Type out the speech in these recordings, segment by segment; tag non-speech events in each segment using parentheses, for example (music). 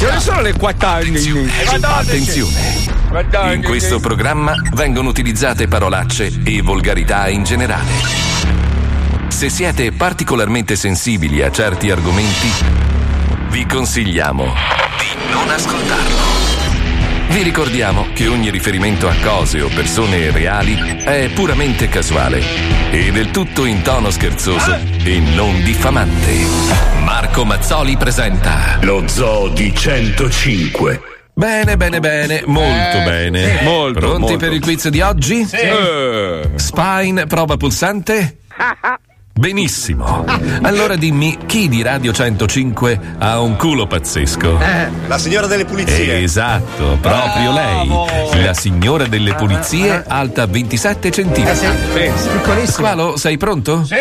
Ore sono le 14? Attenzione! In questo programma vengono utilizzate parolacce e volgarità in generale. Se siete particolarmente sensibili a certi argomenti, vi consigliamo di non ascoltarlo. Vi ricordiamo che ogni riferimento a cose o persone reali è puramente casuale e del tutto in tono scherzoso e non diffamante. Marco Mazzoli presenta Lo Zoo di 105. Bene, bene, bene, molto bene. Molto, Pronti molto. per il quiz di oggi? Eh. Spine, prova pulsante? (laughs) Benissimo. Allora dimmi, chi di Radio 105 ha un culo pazzesco? La signora delle pulizie. Esatto, proprio lei. La signora delle pulizie, alta 27 centimetri. Squalo, sei pronto? Sì.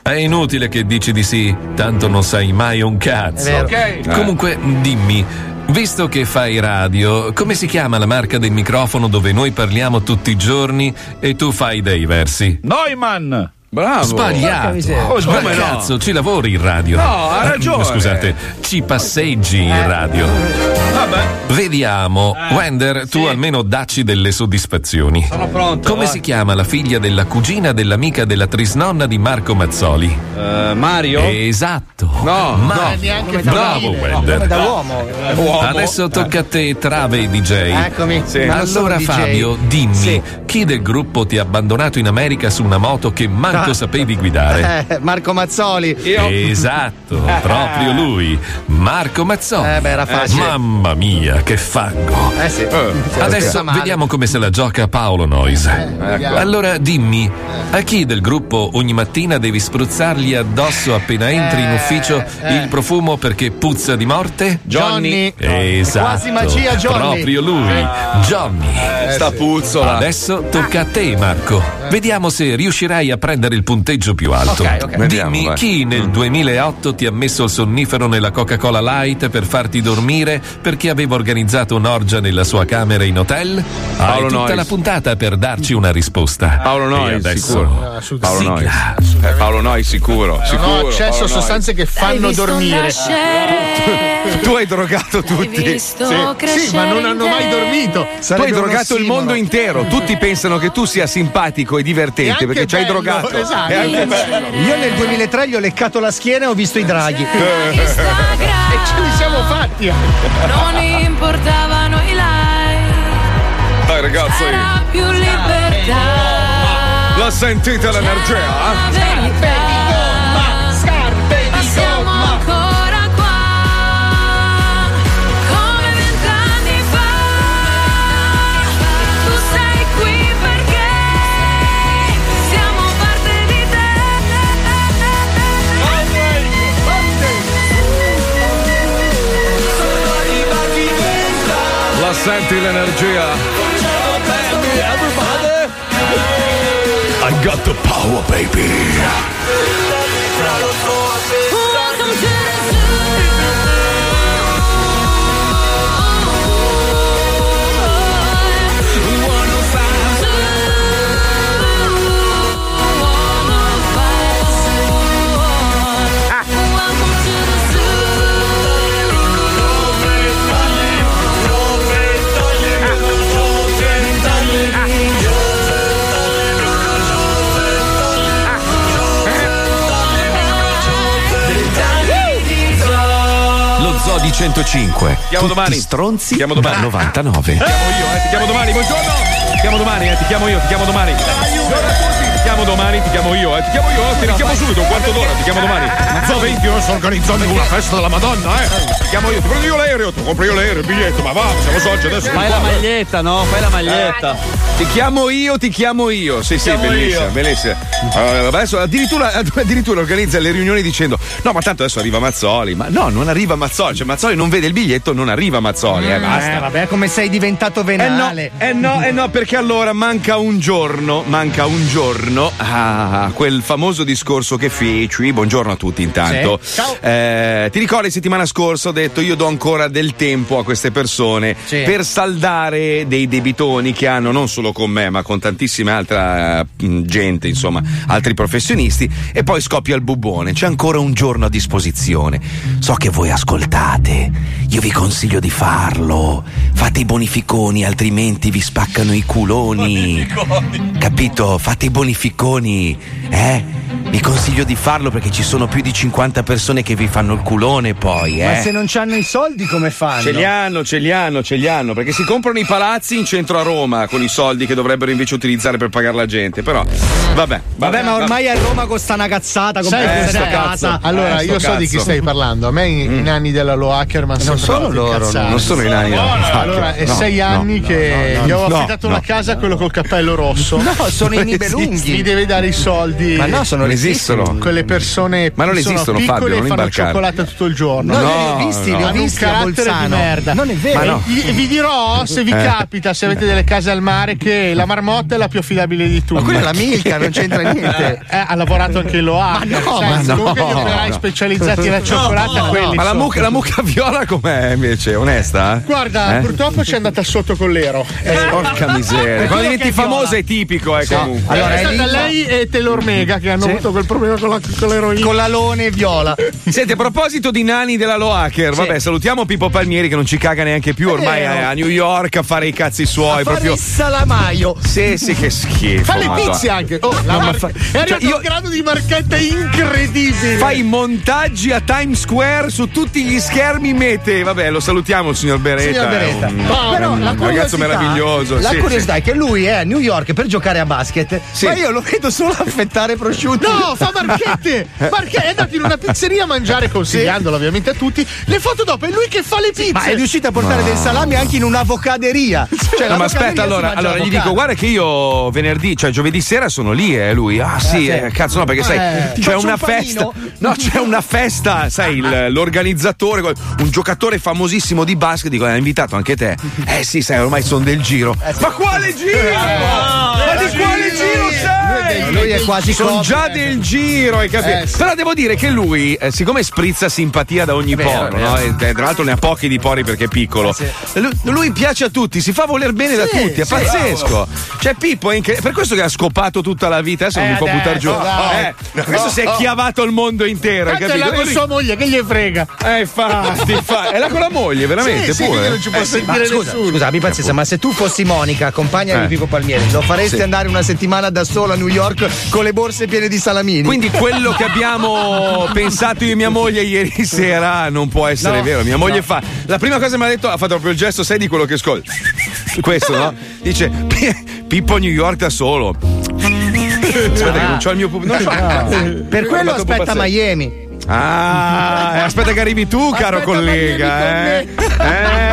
È inutile che dici di sì, tanto non sai mai un cazzo. Ok. Comunque, dimmi, visto che fai radio, come si chiama la marca del microfono dove noi parliamo tutti i giorni e tu fai dei versi? Neumann! Bravo. Sbagliato. Oh, Ma come no? cazzo, ci lavori in radio? No, ha Eh, ragione. Scusate, ci passeggi in radio. Vabbè. Vediamo, Wender, tu almeno dacci delle soddisfazioni. Sono pronto. Come si chiama la figlia della cugina dell'amica della trisnonna di Marco Mazzoli? Eh, Mario? Esatto. No, Ma no. neanche bravo Wender. da uomo. Uomo. Adesso tocca a te, Trave DJ. Eccomi. Sì. Allora DJ. Fabio, dimmi, Sì. chi del gruppo ti ha abbandonato in America su una moto che manco Ah. sapevi guidare? (laughs) Eh, Marco Mazzoli. Io. Esatto, proprio lui, Marco Mazzoli. Eh, beh, era facile. Mamma mia, che fango. Eh sì. Adesso Sta male. vediamo come se la gioca Paolo Nois. vediamo. Allora dimmi, a chi del gruppo ogni mattina devi spruzzargli addosso appena entri in Eh, ufficio eh. il profumo perché puzza di morte? Johnny. Esatto. Quasi magia, Johnny. Proprio lui, Johnny. Sta puzzola. Adesso tocca a te, Marco. Vediamo se riuscirai a prendere il punteggio più alto. Ok, ok. Vediamo, Dimmi vai. chi nel 2008 ti ha messo il sonnifero nella Coca-Cola Light per farti dormire perché aveva organizzato un'orgia nella sua camera in hotel? Paolo Hai tutta Noyes. la puntata per darci una risposta. Paolo Noi, sicuro. Paolo Noi. Eh, Paolo Noi, sicuro. Sicuro. ho accesso a sostanze che fanno dormire. Tu hai drogato tutti. Sì, ma non hanno mai dormito. Tu hai drogato il mondo intero. Tutti pensano che tu sia simpatico e divertente perché ci hai drogato. (laughs) Esatto. Io nel 2003 gli ho leccato la schiena e ho visto i draghi. Instagram E ce li siamo fatti. non importavano i like Dai ragazzi, era più libertà la sentite l'energia? eh? Senti l'energia? I got the power, baby. Di 105. Chiamo Tutti domani. stronzi Chiamo domani. da 99. Ti chiamo io, eh, ti chiamo domani, buongiorno! Ti chiamo domani, eh, ti chiamo io, ti chiamo domani. Buongiorno a chiamo domani, ti chiamo io, eh, ti chiamo io, ti richiamo subito, un quarto d'ora, ti chiamo domani. Zo 20, io sto organizzando una festa della Madonna, eh. Ti chiamo io, ti prendo io l'aereo, ti compro io l'aereo, il biglietto, ma va, siamo soci adesso. Fai la maglietta, no? Fai la maglietta. Ti chiamo io, ti chiamo io. Sì, sì, bellissima, bellissima. Allora, adesso addirittura, (laughs) addirittura organizza le riunioni dicendo: No, ma tanto adesso arriva Mazzoli. Ma no, non arriva Mazzoli. Cioè, Mazzoli non vede il biglietto, non arriva Mazzoli. Eh, basta. Eh, vabbè, come sei diventato Eh no, venale. eh no, eh no, perché allora manca un giorno, manca un giorno a quel famoso discorso che feci. Buongiorno a tutti intanto. Sì. Ciao. Eh, ti ricordi settimana scorsa ho detto io do ancora del tempo a queste persone Sì. per saldare dei debitoni che hanno non solo con me ma con tantissima altra eh, gente, insomma, altri professionisti e poi scoppia il bubbone. C'è ancora un giorno a disposizione. So che voi ascoltate. Io vi consiglio di farlo. Fate i bonificoni, altrimenti vi spaccano i culoni. Capito? Fate i bonificoni, eh? Vi consiglio di farlo perché ci sono più di 50 persone che vi fanno il culone poi, eh? Ma se non c'hanno i soldi come fanno? Ce li hanno, ce li hanno, ce li hanno, perché si comprano i palazzi in centro a Roma con i soldi che dovrebbero invece utilizzare per pagare la gente. Però, vabbè. Vabbè, ma ormai a Roma costa una cazzata Sai comprare cos'è? una casa. Allora, Eh, sto io so di chi cazzo. stai parlando. A me i, i nani della Low Ackerman Non sono loro, Non sono i nani. no. Allora, è No, sei no, anni no, che no, gli ho no, affidato no. una casa a quello col cappello rosso. No, sono (laughs) i Mi nibelunghi. deve dare i soldi. Ma no, sono Non esistono. Quelle persone Ma non sono esistono, piccole Fabio, e non fanno imbarcare. cioccolata tutto il giorno. No, No, li ho visti, no. li ho un visti a carattere di Bolzano. merda. Non è vero. No. Vi, dirò se vi Eh. capita, se avete delle case al mare, che la marmotta è la più affidabile di tutte. Ma quella è la Milka, non c'entra (laughs) niente. Eh, ha lavorato anche in Loa. Ma no, ma no. Comunque gli operai no. specializzati nella cioccolata, quelli Ma la mucca, la mucca viola com'è invece? Onesta? Guarda, Eh? purtroppo ci è andata sotto con l'ero. Eh, Porca miseria. Quando diventi famosa è tipico, eh, comunque. Allora, è stata lei e Taylor Mega che hanno Sì. avuto quel problema con, la, con l'eroina. Con l'alone viola. Senti, a proposito di nani della Loacker, vabbè, salutiamo Pippo Palmieri che non ci caga neanche più, ormai a New York a fare i cazzi suoi. Fare proprio. Salamaio. Sì, sì, che schifo. Fa le pizze anche. Oh, No, ma marca- fa- È arrivato cioè, io- un grado di marchetta incredibile. Fai montaggi a Times Square su tutti gli schermi mete. Vabbè, lo salutiamo il signor Beretta. Signor Beretta. Un, No, è però un la ragazzo meraviglioso. La sì, curiosità è che lui è a New York per giocare a basket, Sì. ma io lo vedo solo affettare prosciutto. No, fa marchette! (laughs) Marche- è andato in una pizzeria a mangiare, consigliandolo ovviamente a tutti. Le foto dopo è lui che fa le pizze. Ma è riuscito a portare del salami anche in un'avocaderia. Cioè, No, ma aspetta, allora, allora gli dico, guarda che io venerdì, cioè giovedì sera sono lì, eh, lui. Ah, sì, sì. eh, cazzo, no, perché sai, Eh, ti c'è una un festa. No, c'è una festa, sai, il- l'organizzatore, un giocatore famosissimo di basket, dico, ha invitato anche te. (laughs) Eh sì, sai, ormai sono del giro. Ma quale giro? Ma di quale giro sei? Lui è quasi sono già del giro, hai capito? Eh, sì. Però devo dire che lui, eh, siccome sprizza simpatia da ogni vero, poro, no? E, eh, tra l'altro ne ha pochi di pori perché è piccolo. lui, lui piace a tutti, si fa voler bene da tutti, è pazzesco. Cioè, Pippo è incredibile. Per questo che ha scopato tutta la vita, adesso non mi può buttare giù. Eh, questo si è chiavato il mondo intero, hai Tanto è capito? là con lui- sua moglie, che gli frega? Eh, infatti, infatti. È là con la moglie, veramente, Sì, sì, pure. non ci può Eh, sì. sentire Ma scusa, nessuno. scusa, abbi pazienza, ma se tu fossi Monica, compagna Eh. di Pippo Palmieri, lo faresti Sì. andare una settimana da solo a New York con le borse piene di salamini? Quindi quello che abbiamo pensato io e mia moglie ieri sera non può essere No, vero. Mia moglie fa. La prima cosa che mi ha detto, ha fatto proprio il gesto, sai di quello che ascolta. Questo, no? Dice: "Pi- Pippo a New York da solo. (laughs) Aspetta, che non c'ho il mio pubblico. per quello aspetta Miami. Ah, eh, aspetta che arrivi tu, caro Aspetta, collega. Eh,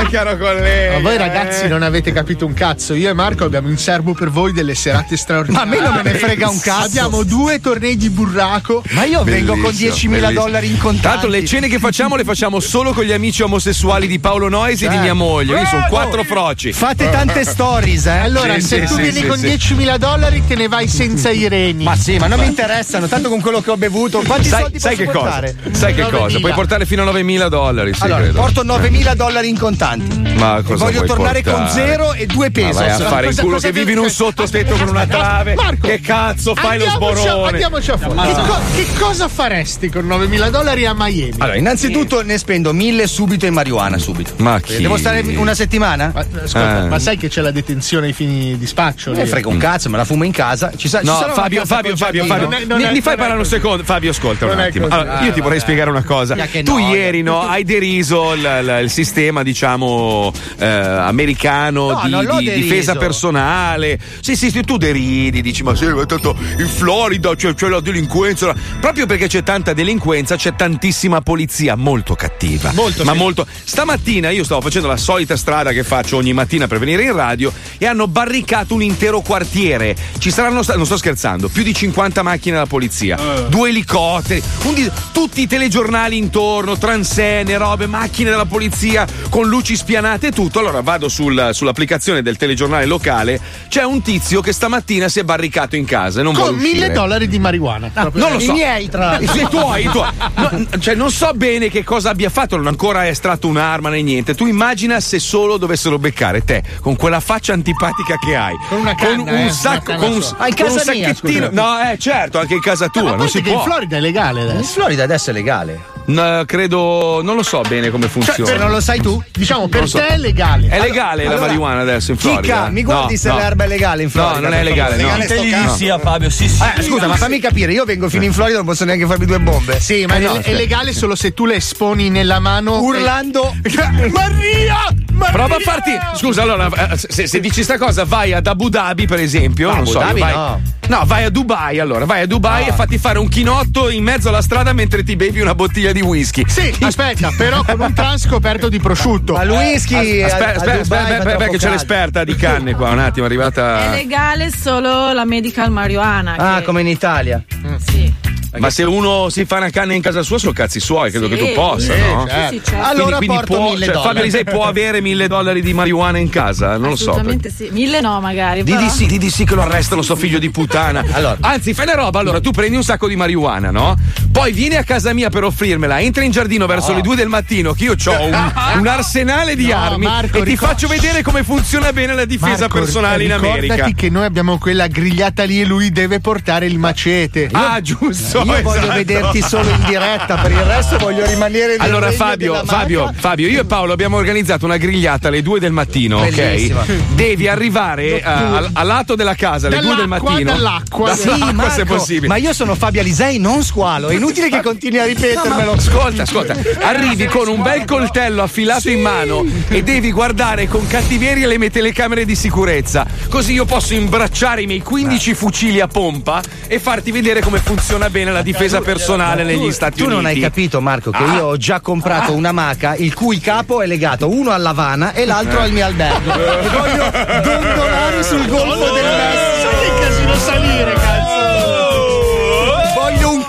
eh caro collega. Ma voi ragazzi eh. non avete capito un cazzo. Io e Marco abbiamo in serbo per voi delle serate straordinarie. Ma a me non me ne frega un cazzo. Abbiamo due tornei di burraco. Ma io vengo con Bellissimo, 10.000 bellissimo. dollari in contanti. Tanto le cene che facciamo le facciamo solo con gli amici omosessuali di Paolo Noisi e di Certo. mia moglie. Quindi sono quattro froci. Fate tante stories, eh. Allora, Sì, se sì, tu sì, vieni sì, con sì. 10.000 dollari, te ne vai senza i reni. Ma sì, ma non mi interessano, tanto con quello che ho bevuto. Quanti Sai, soldi sai posso che cosa? Portare? Sai che 9.000. cosa? Puoi portare fino a 9.000 dollari, sì, allora, credo. porto 9.000 dollari in contanti. Ma cosa voglio tornare portare? con zero e due Ma pesos. vai a fare in Cosa- culo cosa che vivi in un sottotetto con una trave. Marco, che cazzo fai lo sborone? Andiamoci a fuori. Che, co- che cosa faresti con 9.000 dollari a Miami? Allora, innanzitutto ne spendo 1000 subito in marijuana, subito. Ma chi? Devo stare una settimana? Ma, ascolta, Eh. ma sai che c'è la detenzione ai fini di spaccio? Lì? frega un cazzo, me la fumo in casa. Ci sa- ci No, una Fabio, Fabio, Fabio? Fabio, mi, fai parlare un secondo? Fabio, ascolta un attimo. Allora, io ti vorrei spiegare una cosa. Tu noia. ieri no, hai deriso il, il- il sistema, diciamo, eh, americano No, di, di difesa personale. Sì, sì, sì, tu deridi, dici, ma sì, ma tanto in Florida c'è, c'è la delinquenza. Proprio perché c'è tanta delinquenza, c'è tantissima polizia molto cattiva. Molto, ma sì. molto. Stamattina io stavo facendo la solita strada che faccio ogni mattina per venire in radio e hanno barricato un intero quartiere. Ci saranno, non sto scherzando, più di 50 macchine della polizia, due elicotteri, un di- tutti i telegiornali intorno, transenne, robe, macchine della polizia con luci spianate e tutto. Allora vado sul- sull'applicazione del telegiornale locale. C'è un tizio che stamattina si è barricato in casa e non Con vuole uscire. mille dollari di marijuana. Proprio- Non lo so. I miei, tra l'altro. I tuoi, i tuoi. No, cioè, non so bene che cosa abbia fatto, non ha ancora estratto un'arma né niente. Tu immagina se solo dovessero beccare te con quella faccia antipatica che hai. Con una canna, un eh, sacco, canna con un. Ah, in con un casa mia, sacchettino. scusa. no, eh, certo, anche in casa tua. Non si che può. in Florida è legale In adesso. Florida adesso è legale. No, credo, non lo so bene come Cioè, funziona. se non lo sai tu, diciamo per Non so. te è legale. È legale la allora, marijuana adesso in Florida? Chica, mi guardi No, se no. l'erba è legale in Florida? No, non è legale, no. Legale Tegli di sì a Fabio, sì, sì. Eh, scusa, ma fammi capire, io vengo fino in Florida, non posso neanche farmi due bombe. Sì, ma Eh, no, è, è legale solo se tu le esponi nella mano. Urlando. e- (laughs) Maria! Maria! Prova a farti. Scusa, allora, eh, se, se dici sta cosa, vai ad Abu Dhabi, per esempio. non Abu so, Dhabi vai, no. No, vai a Dubai allora, vai a Dubai e fatti fare un chinotto in mezzo alla strada mentre ti bevi una bottiglia di whisky. Sì, aspetta, però con un trans coperto di prosciutto. Ma il whisky. Aspetta, aspetta, aspetta, che c'è l'esperta di canne qua, un attimo, è È arrivata. legale solo la medical marijuana. Ah, che- come in Italia. Sì. Ma se uno si fa una canna in casa sua, sono cazzi suoi, credo Sì, che tu possa, sì, no? certo. Sì, sì, certo. Allora quindi, porto può, mille cioè, dollari. Fabio Lisei può avere mille dollari di marijuana in casa? Non lo so. Assolutamente sì. Mille no, magari. Di sì, di di sì che lo arrestano, sto figlio di puttana. (laughs) Allora. Anzi, fai una roba, allora tu prendi un sacco di marijuana, no? Poi vieni a casa mia per offrirmela, entri in giardino verso le due del mattino, che io ho un, (laughs) un arsenale di No, armi Marco, e ti ricor- faccio vedere come funziona bene la difesa Marco, personale in ricordati America. che noi abbiamo quella grigliata lì e lui deve portare il macete. Ah, giusto. Io voglio esatto. vederti solo in diretta, per il resto voglio rimanere nel Allora Fabio, Fabio. Fabio, io e Paolo abbiamo organizzato una grigliata alle 2 del mattino, Bellissima. ok? Devi arrivare eh, al, al lato della casa alle 2 del mattino. dall'acqua. Sì, Dall'acqua, Marco, se possibile. ma io sono Fabio Alisei, non squalo. È inutile che continui a ripetermelo. Ascolta, ascolta, arrivi con un bel coltello affilato in mano e devi guardare con cattiveria le mie telecamere di sicurezza. Così io posso imbracciare i miei 15 fucili a pompa e farti vedere come funziona bene la difesa personale negli Stati Tu Uniti. non hai capito, Marco, che io ho già comprato una maca il cui capo è legato uno all'Havana e l'altro al mio albergo. E (laughs) voglio dondolare sul golfo del Messico. Sai che casino salire, cazzo!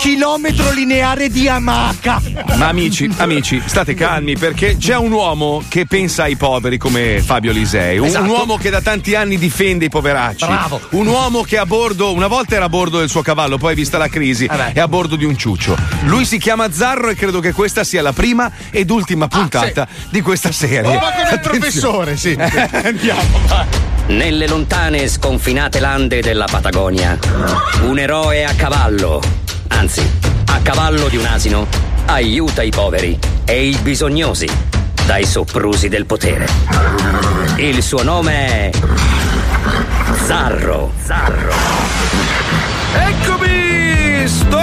Chilometro lineare di amaca. Ma amici, amici, state calmi perché c'è un uomo che pensa ai poveri come Fabio Lisei, un, un uomo che da tanti anni difende i poveracci, Bravo. un uomo che a bordo, una volta era a bordo del suo cavallo, poi vista la crisi Vabbè. è a bordo di un ciuccio. Lui si chiama Zarro e credo che questa sia la prima ed ultima puntata di questa serie. Un po' come il professore, sì. (laughs) Andiamo, vai. Nelle lontane sconfinate lande della Patagonia, un eroe a cavallo, anzi, a cavallo di un asino, aiuta i poveri e i bisognosi dai soprusi del potere. Il suo nome è Zarro. Zarro. Eccomi! Sto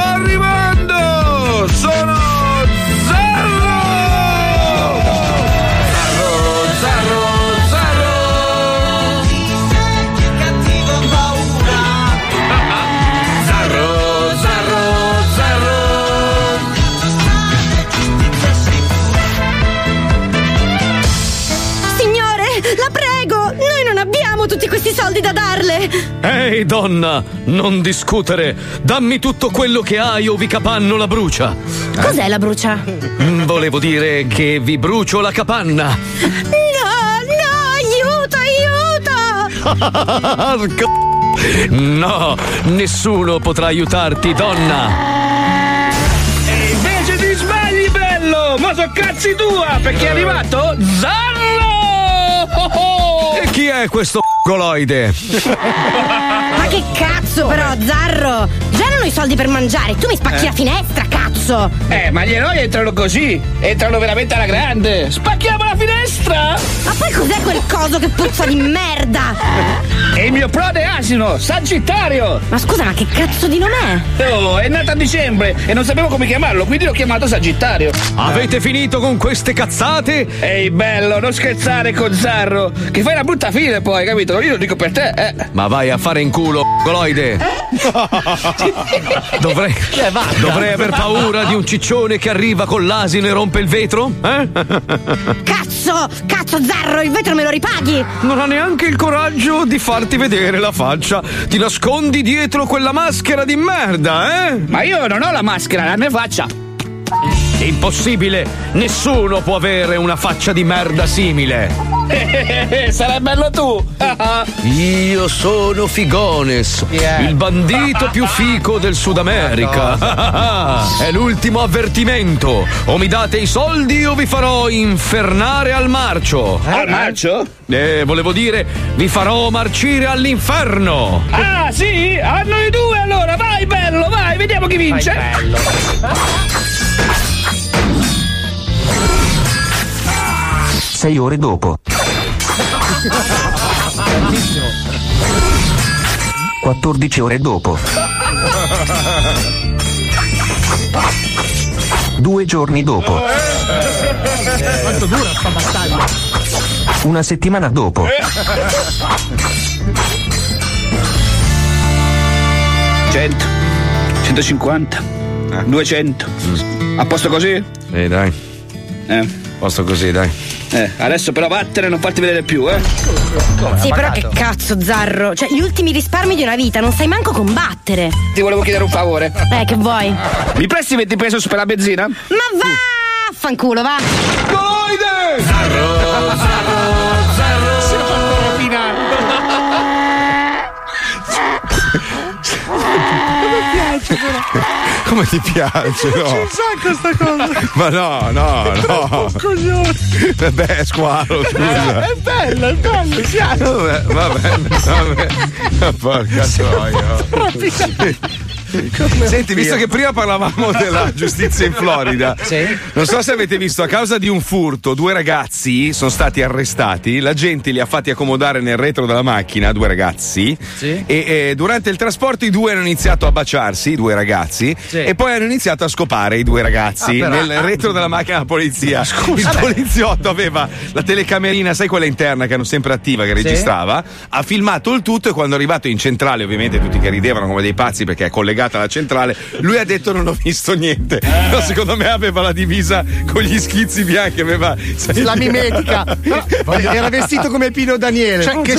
Ehi, donna, non discutere. Dammi tutto quello che hai o vi capanno la brucia. Cos'è la brucia? Mm, Volevo dire che vi brucio la capanna. No, no, aiuto, aiuto! No, nessuno potrà aiutarti, donna. E invece ti sbagli, bello! Ma so cazzi tua! Perché è arrivato Zarro! E chi è questo goloide? (laughs) Che cazzo però, Zarro! Già non ho i soldi per mangiare, tu mi spacchi la finestra, cazzo! Eh, ma gli eroi entrano così! Entrano veramente alla grande! Spacchiamo la finestra! Ma poi cos'è quel coso che puzza di merda? E il mio prode asino, Sagittario! Ma scusa, ma che cazzo di nome è? Oh, è nato a dicembre e non sapevo come chiamarlo, quindi l'ho chiamato Sagittario. Avete finito con queste cazzate? Ehi, bello, non scherzare con Zarro! Che fai una brutta fine poi, capito? Io lo dico per te, eh! Ma vai a fare in culo, goloide! Dovrei, (laughs) dovrei aver paura di un ciccione che arriva con l'asino e rompe il vetro? Eh? Cazzo! Cazzo, Zarro, il vetro me lo ripaghi! Non ha neanche il coraggio di farti vedere la faccia. Ti nascondi dietro quella maschera di merda, eh? Ma io non ho la maschera, la mia faccia! Impossibile! Nessuno può avere una faccia di merda simile! Sarai bello tu! Io sono Figones, il bandito più fico del Sud America. (laughs) È l'ultimo avvertimento. O mi date i soldi o vi farò infernare al marcio. Al marcio? Eh, volevo dire, vi farò marcire all'inferno. Ah, sì? A noi due allora! Vai, bello, vai, vediamo chi vince! (laughs) Sei ore dopo. 14 ore dopo. Due giorni dopo. Quanto dura sta battaglia? Una settimana dopo. Cento, 150, 200. A posto così? Eh, dai. Eh. Posto così, dai. Eh, adesso però vattene e non farti vedere più, eh. Sì, però che cazzo, Zarro. Cioè, gli ultimi risparmi di una vita, non sai manco combattere. Ti volevo chiedere un favore. Eh, che vuoi? Mi presti 20 pesos per la benzina? Ma va! Fanculo, va! Coloide! Zarro, zarro, zarro. Si è fatto rapinare. Come piace però. Come ti piace, C'è no? un sacco sta cosa. Ma no, no, no. Un coglione. Vabbè, squalo, scusa. È bello, è bello, si ha. Vabbè, vabbè, vabbè. (laughs) Porca troia. (laughs) Senti, visto che prima parlavamo (laughs) della giustizia in Florida, non so se avete visto, a causa di un furto, due ragazzi sono stati arrestati. La gente li ha fatti accomodare nel retro della macchina, due ragazzi. E, e durante il trasporto i due hanno iniziato a baciarsi, i due ragazzi, e poi hanno iniziato a scopare i due ragazzi Ah, nel retro della macchina della polizia. (laughs) il Vabbè. poliziotto aveva la telecamerina, sai quella interna che hanno sempre attiva, che Sì. registrava, ha filmato il tutto e quando è arrivato in centrale, ovviamente tutti che ridevano come dei pazzi perché è collegata alla centrale, lui ha detto non ho visto niente. No, secondo me aveva la divisa con gli schizzi bianchi, aveva sai- La mimetica. (laughs) Era vestito come Pino Daniele. Cioè, che,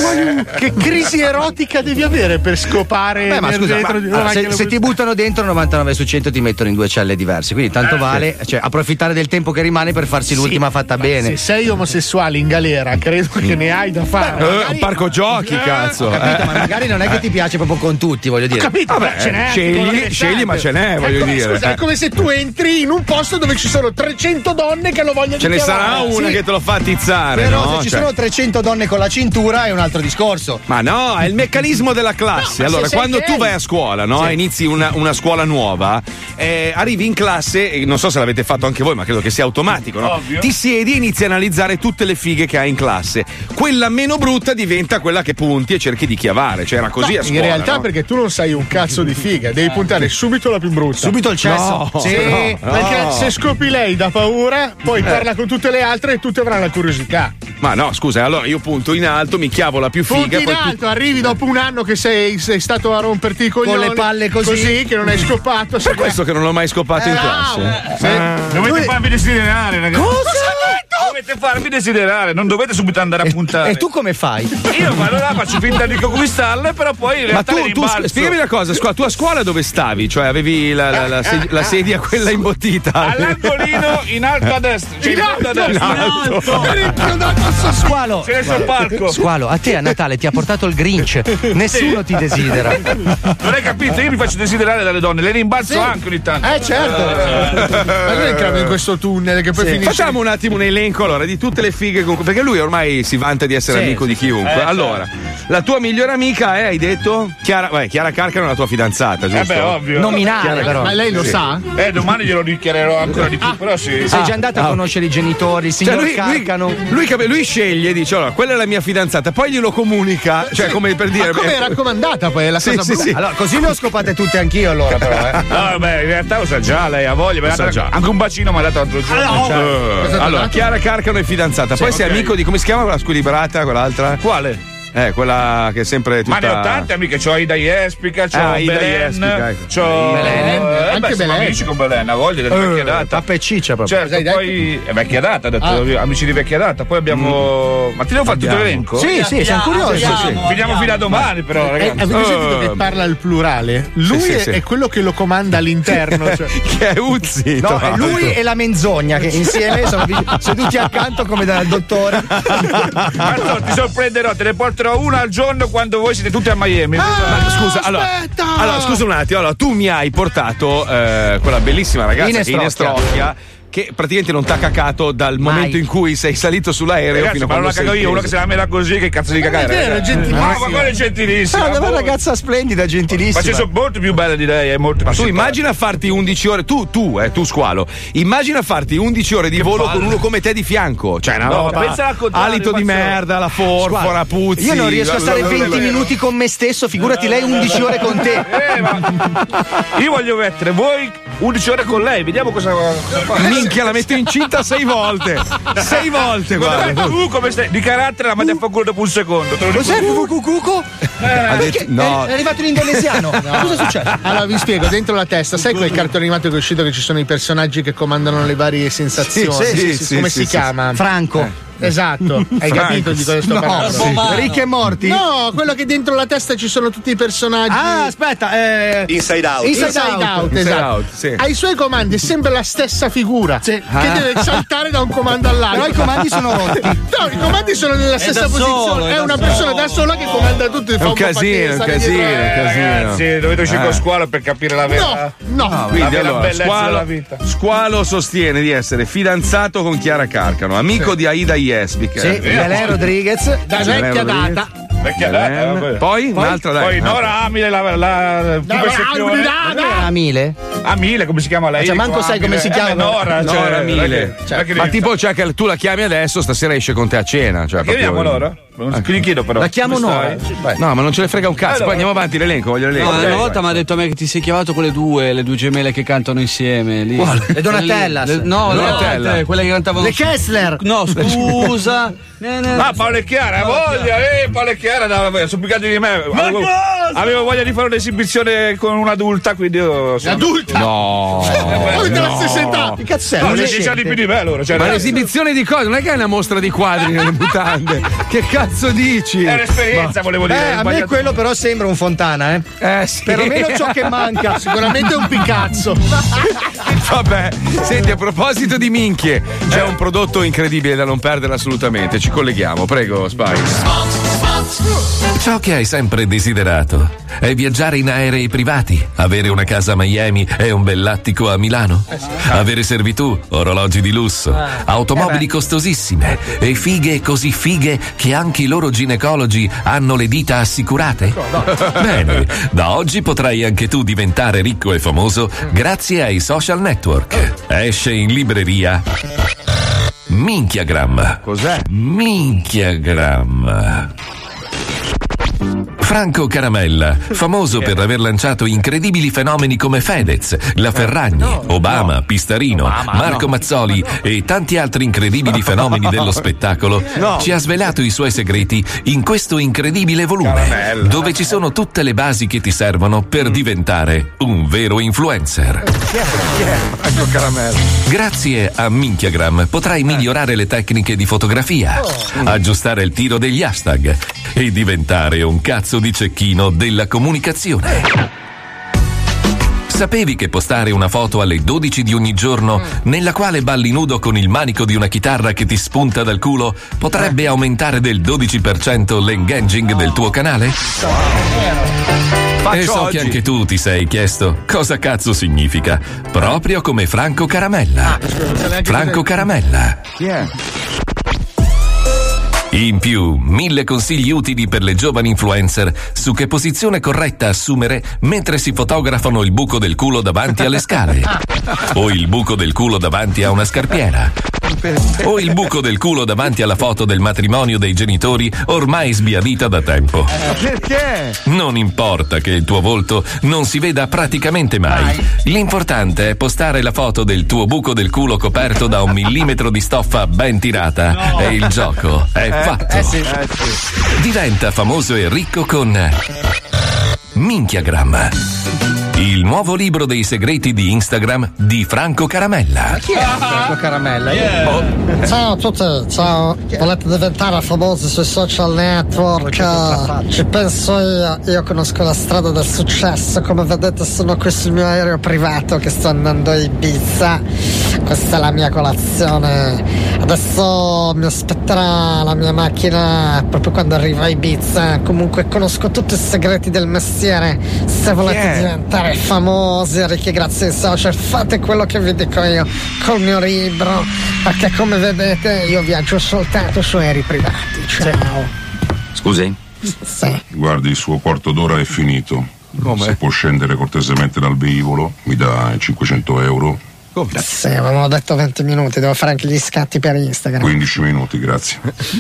che (laughs) crisi erotica devi avere per scopare Beh, ma scusa, ma- di una se, se ti buttano dentro 99 su 100 ti mettono in due celle diverse, quindi tanto vale cioè, approfittare del tempo che rimane per farsi l'ultima fatta bene. Se sei omosessuale in galera, credo che ne hai da fare. Eh, un parco giochi, cazzo. Ho capito, eh. ma magari non è che ti piace proprio con tutti, voglio dire. Ho capito, Vabbè, ce n'è. Scegli- scegli, ma ce n'è, voglio È come- dire. Scusa, Eh. è come se tu entri in un posto dove ci sono 300 donne che lo vogliono Ce ne chiamare. sarà una Sì. che te lo fa tizzare, Però no? se ci Cioè- sono 300 donne con la cintura è un altro discorso. Ma no, è il meccanismo della classe. No, ma allora, se quando tu vai a scuola, no? Sì. Inizi una, una scuola nuova, eh, arrivi in classe, non so se l'avete fatto anche voi, ma credo che sia automatico, no? Ovvio. Ti siedi e inizi a analizzare tutte le fighe che hai in classe. Quella meno brutta diventa quella che punti e cerchi di chiavare. Cioè, era così No, a scuola. in realtà perché tu non sai un cazzo di figa, devi puntare subito la più brutta. Subito il cesso. No, sì. no. Perché se scopi lei da paura, poi parla con tutte le altre e tutte avranno la curiosità. Ma no, scusa, allora io punto in alto, mi chiavo la più figa. Punti in poi tu- alto, arrivi dopo un anno che sei, sei stato a romperti i coglioni le palle così. che non hai scopato. Per questo che non l'ho mai scopato in classe. Eh, Dovete farvi desiderare, ragazzi. Cosa? Dovete farvi desiderare, non dovete subito andare a puntare. E tu come fai? Io vado là, faccio finta di conquistarle, però poi in Ma realtà tu, le tu rimbalzo. spiegami una cosa, tu a scuola dove stavi? Cioè avevi la, la- la sed- la sedia quella imbottita? All'angolino in alto a destra. Cioè in alto a destra. In Squalo. C'è sul palco. Squalo, a te a Natale ti ha portato il Grinch. Nessuno ti desidera. Non hai capito? Io mi faccio desiderare dalle donne, le rimbalzo anche ogni tanto. Eh certo. Ma noi entriamo in questo tunnel che poi Sì. finisce. Facciamo un attimo un elenco allora di tutte le fighe con- perché lui ormai si vanta di essere Sì, amico di chiunque. Eh, allora, la tua migliore amica è, hai detto? Chiara, vabbè, Chiara Carcano è la tua fidanzata, Eh giusto? beh, ovvio. Nominale però. Ma lei lo Sì. sa? Eh, domani glielo dichiarerò ancora di più, però sì. Sei già andato a conoscere i genitori, il Cioè, signor lui, lui, Carcano. lui, cap- lui sceglie, dice allora, quella è la mia fidanzata, poi glielo comunica, cioè come per dire. Ma come beh, raccomandata poi è la Sì, cosa sì, brutta. sì. Allora, così ne ho scopate tutte anch'io allora però, eh. (laughs) No, vabbè, in realtà lo sa già, lei ha voglia. Lo sa già. Anche un bacino mi ha dato l'altro giorno. cioè. Eh, allora, Chiara Carcano è fidanzata, poi sei amico di come si chiama quella squilibrata, quell'altra? Quale? Eh, quella che è sempre tutta. Ma ne ho tante amiche, c'ho Ida Jespica, c'ho Ah, Ida Belen, Jespica, ecco. c'ho Belen, eh, anche beh, siamo Belen. amici con Belen, a voglia della vecchia data. Pappa e ciccia proprio. Certo, hai poi è vecchia data, detto, Ah. amici di vecchia data. Poi abbiamo. Ma ti devo fare tutto l'elenco? Sì, sì, siamo curiosi. Sì, sì. Finiamo fino a domani, però, Eh, ragazzi. avete sentito Eh. che parla al plurale? Lui sì, è, sì. è quello che lo comanda (laughs) all'interno. cioè. che è Uzzi. No, è lui e la menzogna che insieme sono seduti accanto come dal dottore. (laughs) Marco, ti sorprenderò, te ne porterò una al giorno quando voi siete tutti a Miami. Ma scusa, allora, allora, scusa un attimo, allora, tu mi hai portato eh, quella bellissima ragazza Ines che è che praticamente non t'ha cacato dal momento in cui sei salito sull'aereo Ragazzi, fino a ma non quando la sei cago io, uno che se la mela così, che cazzo di cagare? Era ragazzi? gentilissima. No, ma quello è gentilissimo. È una boh. ragazza splendida, Ma gentilissima. ci sono molto più belle di lei, è molto Ma più tu simpatica. immagina farti 11 ore, tu, tu, eh, tu squalo, immagina farti 11 ore di volo con uno come te di fianco. Cioè, una No, roba. pensa Alito di merda, la forfora, Guarda, puzzi. Io non riesco a stare 20 minuti con me stesso, figurati lei 11 ore con te. Eh, ma io voglio mettere voi 11 ore con lei, vediamo cosa fa. Minchia, la metto incinta sei volte. Sei volte, Guarda, guarda. tu come stai? Di carattere la mandi a fa culo dopo un secondo. Cos'è Fukukukuko? Ha detto- no. È arrivato in indonesiano. (laughs) Cosa è successo? Allora vi spiego, dentro la testa, sai quel cartone animato che è uscito che ci sono i personaggi che comandano le varie sensazioni? Sì, sì, sì, Come sì, si sì, chiama? Franco. Esatto, hai Franco, capito di cosa sto No, parlando? sì. Ricchi e morti? No, quello che dentro la testa ci sono tutti i personaggi. Ah, aspetta, eh. Inside out. Inside Inside Out. out, Inside esatto. Out, sì. Ai suoi comandi è sempre la stessa figura che Ah. deve saltare da un comando (laughs) all'altro. Però i comandi sono rotti. No, i comandi sono nella stessa da posizione. solo, è è una solo. persona da sola che comanda tutto e È fa un un casino, è un casino, è un casino. Ragazzi, dovete uscire con squalo per capire la vera. No, no. Quindi vera allora, Squalo, della vita. Squalo sostiene di essere fidanzato con Chiara Carcano, amico di Aida Jespic. Sì, Belen Rodriguez. Da vecchia data. Vecchia data. Poi, un'altra dai. Poi Nora Amile, la, la, la Amile? Amile, come si chiama lei? Cioè, manco sai come si chiama. Eh, Nora, Nora cioè, Mile. perché- perché Ma devi- tipo, cioè, che tu la chiami adesso, stasera esce con te a cena. Cioè, chiamiamo Nora? Gli chiedo però. La chiamo stai? No, ma non ce ne frega un cazzo. Allora. Poi andiamo avanti l'elenco, voglio l'elenco. No, una volta mi ha detto a me che ti sei chiamato con le due, le due gemelle che cantano insieme. Lì. Le Donatellas. Le- no, le Donatella. quelle che cantavano. Le Kessler. No, scusa. (laughs) Ah, Paolo e Chiara, voglia, eh, Paolo e Chiara, no, vabbè, sono più grandi di me. Avevo, avevo voglia di fare un'esibizione con un'adulta, quindi io sono. Adulta. No. (laughs) Avete la no. stessa età. Che cazzo è? No, Un sei dieci anni più di me allora. Cioè, Ma l'esibizione di cosa? Non è che è una mostra di quadri nelle mutande. (laughs) Che cazzo dici? è un'esperienza, volevo dire. Eh, a me quello però sembra un Fontana, eh. Eh sì. Perlomeno ciò che manca. (laughs) Sicuramente un Picasso. (laughs) Vabbè, senti, a proposito di minchie, c'è un prodotto incredibile da non perdere assolutamente. Ci colleghiamo, prego, Spike. Ciò che hai sempre desiderato è viaggiare in aerei privati, avere una casa a Miami e un bell'attico a Milano, avere servitù, orologi di lusso, automobili costosissime e fighe così fighe che anche i loro ginecologi hanno le dita assicurate? (laughs) Bene, da oggi potrai anche tu diventare ricco e famoso grazie ai social network. Esce in libreria Minchiagram. Cos'è? Minchiagram. Franco Caramella, famoso per aver lanciato incredibili fenomeni come Fedez, La Ferragni, Obama, Pistarino, Marco Mazzoli e tanti altri incredibili fenomeni dello spettacolo, ci ha svelato i suoi segreti in questo incredibile volume, dove ci sono tutte le basi che ti servono per diventare un vero influencer. Caramella. Grazie a Minchiagram potrai migliorare le tecniche di fotografia, aggiustare il tiro degli hashtag e diventare un cazzo di cecchino della comunicazione. Sapevi che postare una foto alle 12 di ogni giorno, nella quale balli nudo con il manico di una chitarra che ti spunta dal culo, potrebbe aumentare del 12% l'engaging del tuo canale? e so che anche tu ti sei chiesto cosa cazzo significa, proprio come Franco Caramella. Franco Caramella. In più, mille consigli utili per le giovani influencer su che posizione corretta assumere mentre si fotografano il buco del culo davanti alle scale (laughs) o il buco del culo davanti a una scarpiera. O il buco del culo davanti alla foto del matrimonio dei genitori ormai sbiadita da tempo. Perché? Non importa che il tuo volto non si veda praticamente mai. L'importante è postare la foto del tuo buco del culo coperto da un millimetro di stoffa ben tirata e il gioco è fatto. Eh sì. Diventa famoso e ricco con Minchiagram. Il nuovo libro dei segreti di Instagram di Franco Caramella. Chi è Franco Caramella? Io- Ciao a tutti, ciao. Volete diventare famosi sui social network? Ci penso io, io conosco la strada del successo. Come vedete sono qui sul mio aereo privato che sto andando a Ibiza. Questa è la mia colazione. Adesso mi aspetterà la mia macchina proprio quando arrivo a Ibiza. Comunque conosco tutti i segreti del mestiere. Se volete Chi è? Diventare famosi, ricchi grazie ai social, fate quello che vi dico io col mio libro. Perché come vedete io viaggio soltanto su aerei privati. Ciao. Scusi? Sì. Guardi, il suo quarto d'ora è finito. Se può scendere cortesemente dal velivolo, mi dà i 500 euro. Sì, avevamo detto 20 minuti, devo fare anche gli scatti per Instagram. 15 minuti, grazie.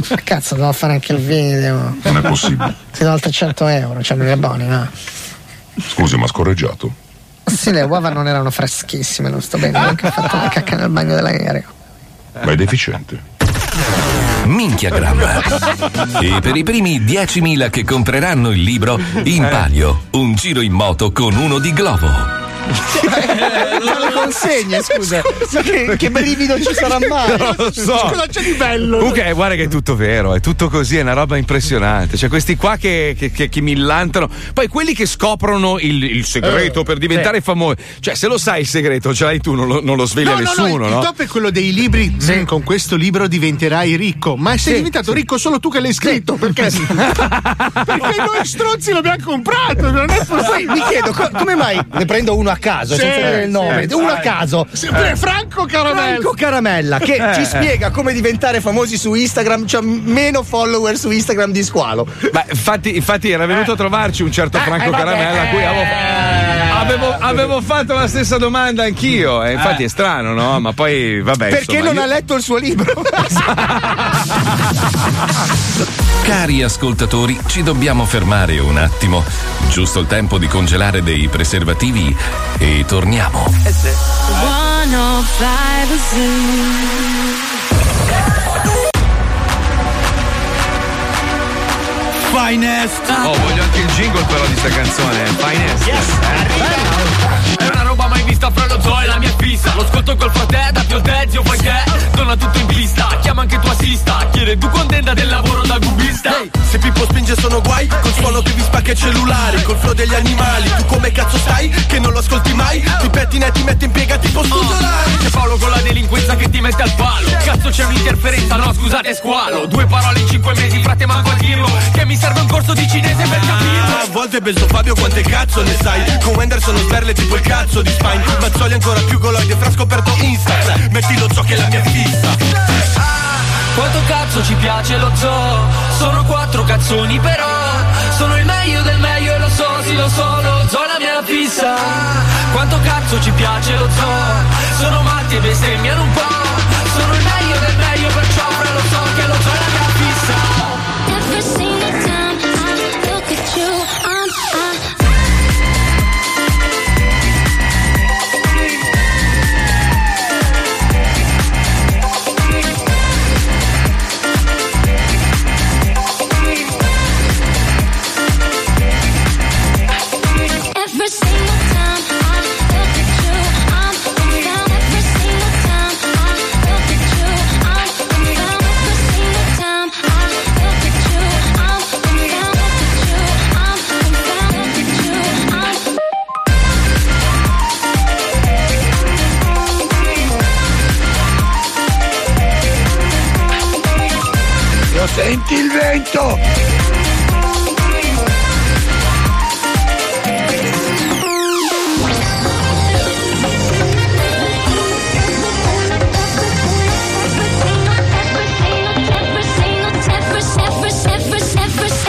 Ma cazzo, devo fare anche il video. Non è possibile. Ti do altri 100 euro, cioè non è buoni, no? Scusi, ma scorreggiato? Sì, le uova non erano freschissime, non sto bene, neanche ho fatto la cacca nel bagno dell'aereo. Ma è deficiente. Minchiagram. E per i primi 10.000 che compreranno il libro, in palio, un giro in moto con uno di Glovo. Non lo consegna, (laughs) scusa. Ma che, che brivido ci sarà (laughs) mai? Non lo so. Cosa c'è di bello? Comunque, guarda che è tutto vero, è tutto così, è una roba impressionante. Cioè, questi qua che, che, che, che millantano. Poi quelli che scoprono il, il segreto Eh, per diventare famosi. Cioè, se lo sai il segreto, ce l'hai tu, non lo, non lo sveglia No, no, nessuno, no, il, no? il top è quello dei libri. "Mm, con questo libro diventerai ricco. Ma sei diventato ricco solo tu che l'hai scritto. Perché? (laughs) perché noi stronzi l'abbiamo comprato. Non è Poi possibile. mi chiedo co- come mai ne prendo uno a caso Sì, senza dire il nome, sì, uno a caso. Sempre Franco Caramella. Franco Caramella che Eh. ci spiega come diventare famosi su Instagram, c'ha meno follower su Instagram di Squalo. Beh, infatti, infatti era venuto a trovarci un certo Franco eh. Caramella a cui avevo, avevo, avevo fatto la stessa domanda anch'io. E infatti è strano, no? Ma poi, vabbè. Perché insomma, non io- ha letto il suo libro? (laughs) Cari ascoltatori, ci dobbiamo fermare un attimo. Giusto il tempo di congelare dei preservativi e torniamo. 105 Zoo. Finest. Oh, voglio anche il jingle però di sta canzone. Finest. Una roba mai vista fra lo zoo e la mia fissa. Lo ascolto col fratello, da Pio te, zio fai che? Torna tutto in pista, chiama anche tua assista Chiede tu contenta del lavoro da cubista Se Pippo spinge sono guai Col suono che vi spacca i cellulari Col flow degli animali. Tu come cazzo stai? Che non lo ascolti mai? Ti pettina e ti metti in piega tipo studiolari C'è Paolo con la delinquenza che ti mette al palo. Cazzo c'è un'interferenza, no scusate squalo. Due parole in cinque mesi, frate manco a dirlo. Che mi serve un corso di cinese per capirlo. A volte penso Fabio quante cazzo ne sai? Con Wenderson o sberle tipo il cazzo di Spine Mazzoli ancora più goloide fra scoperto Metti lo zoo che è la mia fissa. Quanto cazzo ci piace lo zoo? Sono quattro cazzoni però. Sono il meglio del meglio e lo so, sì lo so Lo zoo la mia fissa. Quanto cazzo ci piace lo zoo? Sono matti e bestemmiano un po' Sono il meglio del meglio perciò senti il vento?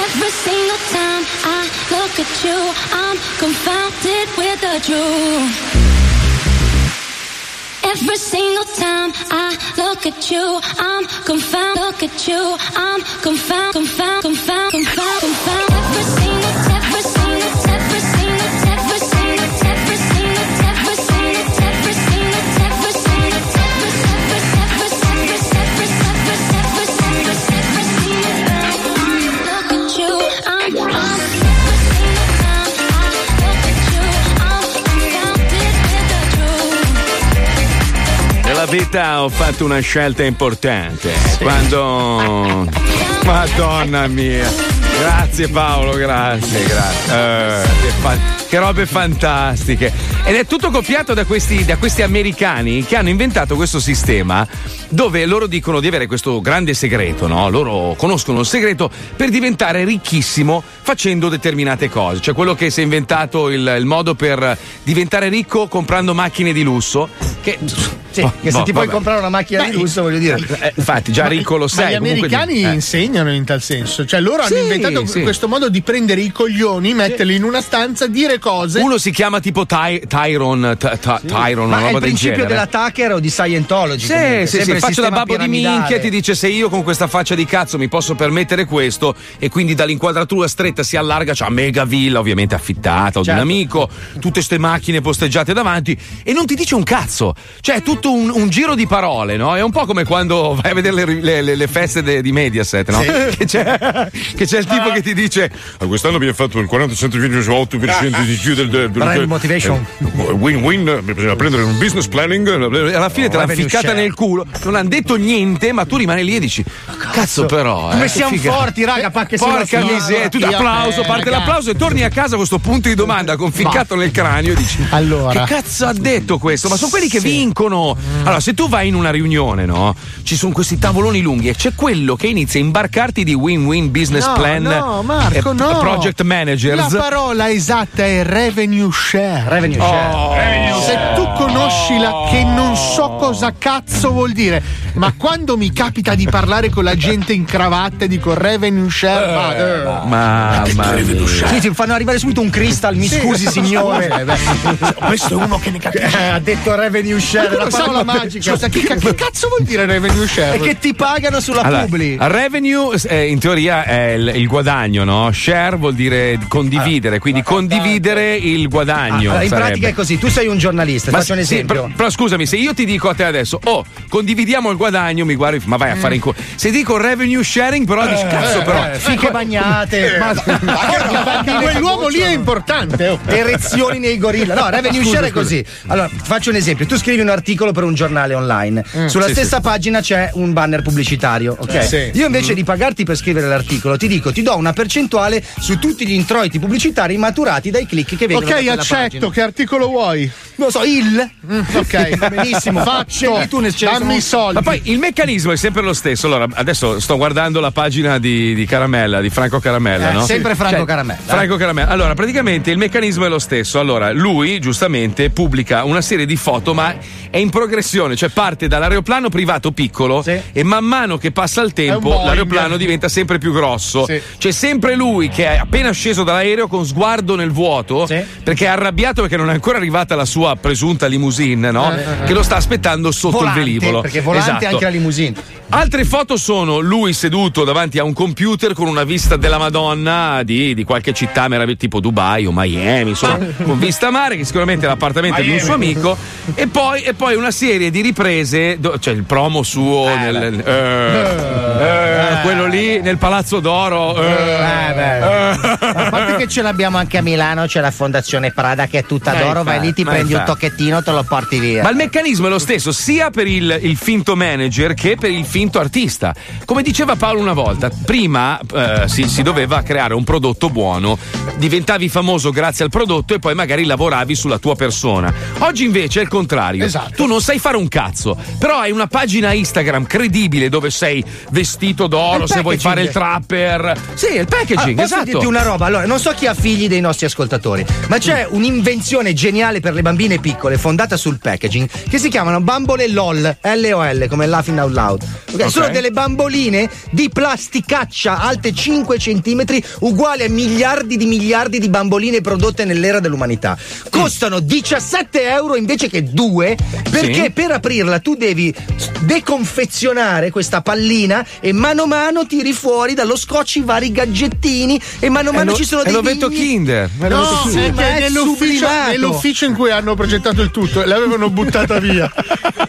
Every single, time I look at you, I'm confounded with the truth. Every single time I look at you, I'm confound. Look at you, I'm confound, confound, confound, confound, confound. Vita ho fatto una scelta importante. Quando. (laughs) Madonna mia. Grazie Paolo, grazie, grazie. Eh, che, che robe fantastiche. Ed è tutto copiato da questi, da questi americani che hanno inventato questo sistema dove loro dicono di avere questo grande segreto, no? Loro conoscono il segreto per diventare ricchissimo facendo determinate cose. Cioè quello che si è inventato il, il modo per diventare ricco comprando macchine di lusso. Che, Sì, che se ti puoi comprare una macchina di lusso, voglio dire. Eh, infatti, già ricco lo Ma sei. gli di- americani eh. insegnano in tal senso. Cioè, loro hanno Sì, inventato sì. questo modo di prendere i coglioni, metterli in una stanza, dire cose. Uno si chiama tipo Ty- Tyron, Ty- Ty- Tyron, una è roba il del principio genere. della Tucker o di Scientology. Sì, comunque, sì, sì, il faccio da babbo di minchia e ti dice se io con questa faccia di cazzo mi posso permettere questo e quindi dall'inquadratura stretta si allarga, c'ha mega villa ovviamente affittata o di un Certo. amico, tutte ste macchine posteggiate davanti e non ti dice un cazzo. Cioè è tutto un, un giro di parole, no? È un po' come quando vai a vedere le, le- le- feste de- di Mediaset, no? (laughs) Che, c'è, che c'è il tipo che ti dice "Ah, quest'anno abbiamo fatto il 47,8% di più del... del, del- Brand motivation. eh, Win-win, bisogna prendere un business planning. e Alla fine te l'hanno ficcata share. nel culo, non hanno detto niente, ma tu rimani lì e dici: Cazzo, però. Come eh, siamo che figa." forti, raga, pacche Porca miseria, tu applauso, eh, parte ragazzi. l'applauso e torni a casa con questo punto di domanda conficcato nel cranio e dici: Allora. Che cazzo ha detto questo? Ma sono quelli che vincono. Allora, se tu vai in una riunione, no? Ci sono questi tavoloni lunghi e c'è quello che inizia a imbarcarti di win-win business No, plan. no, Marco, eh, no. Project managers. La parola esatta è revenue share. Revenue share. Se tu conosci la che non so cosa cazzo vuol dire, ma quando mi capita di parlare con la gente in cravatta e dico revenue share, vado. Mamma mia. Sì, ti fanno arrivare subito un crystal, mi Sì. scusi signore. (laughs) Eh, Questo è uno che ne capisce. Eh, ha detto revenue share, la parola ma- magica. Scusa, che, che cazzo vuol dire revenue share? E che ti pagano sulla Allora, publi. revenue eh, in teoria è il, il guadagno, no? Share vuol dire condividere, quindi condividere il guadagno. Allora, in sarebbe. pratica è così, tu sei un giornalista, Ma faccio un sì, esempio. però, però scusami, se io ti dico a te adesso, oh, condividiamo il guadagno, mi guardi, ma vai a fare in culo. Se dico revenue sharing, però dici, cazzo, però. Eh, fiche (laughs) bagnate, ma, (laughs) Quell'uomo lì è importante. oh. erezioni nei gorilla. No, revenue share è così. Allora, faccio un esempio. Tu scrivi un articolo per un giornale online. Sulla sì, stessa pagina c'è un banner pubblicitario, ok? Sì. Io invece di pagarti per scrivere l'articolo, ti dico, ti do una percentuale su tutti gli introiti pubblicitari maturati dai click che vengono Ok, accetto. Che articolo vuoi? Non lo so, il. Ok, Va (laughs) benissimo. Ne Dammi sono- i soldi. Ma poi il meccanismo è sempre lo stesso. Allora, adesso sto guardando la pagina di, di Caramella, di Franco Caramella, Eh, no? sempre Franco Cioè, Caramella. Franco Caramella. Allora, praticamente il meccanismo è lo stesso. Allora, lui giustamente pubblica una serie di foto, ma è in progressione, cioè parte dall'aeroplano privato piccolo Sì. e man mano che passa il tempo l'aeroplano diventa sempre più grosso. Sì. C'è sempre lui che è appena sceso dall'aereo con sguardo nel vuoto Sì. perché è arrabbiato perché non è ancora arrivata la sua presunta limousine, no? Che lo sta aspettando sotto Volante, il velivolo. Perché volante Esatto. anche la limousine. Altre foto sono lui seduto davanti a un computer con una vista della Madonna di, di qualche città meravigliosa, tipo Dubai o Miami, insomma, con vista mare, che sicuramente è l'appartamento di un suo amico. E poi, e poi una serie di riprese, do- cioè il promo suo nel, eh, eh, quello lì nel Palazzo d'Oro. eh, A parte che ce l'abbiamo anche a Milano, c'è la Fondazione Prada che è tutta d'oro, vai lì, ti prendi un tocchettino, te lo porti via. Ma il meccanismo è lo stesso sia per il, il finto manager che per il finto artista. Come diceva Paolo una volta, prima eh, si, si doveva creare un prodotto buono, diventavi famoso grazie al prodotto e poi magari lavoravi sulla tua persona. Oggi invece è il contrario. Esatto. Tu non sai fare un cazzo, però hai una pagina Instagram credibile dove sei vestito d'oro, se vuoi fare il trapper. Sì, il packaging, Ah, posso esatto. dirti una roba? Allora, non so chi ha figli dei nostri ascoltatori, ma c'è un'invenzione geniale per le bambine piccole fondata sul packaging che si chiamano bambole LOL, L-O-L, come laughing out loud. Ok, Sono delle bamboline di plasticaccia alte 5 cm, uguali a miliardi di miliardi di bamboline prodotte nell'era dell'umanità. Costano 17 euro invece che 2, perché Sì. per aprirla tu devi deconfezionare questa pallina e mano a mano tiri fuori dallo scotch i vari gadgettini e mano a mano lo- ci sono è dei l'ovetto digni- Kinder, è No, è Kinder. che è nell'ufficio, nell'ufficio in cui hanno progettato il tutto l'avevano buttata via.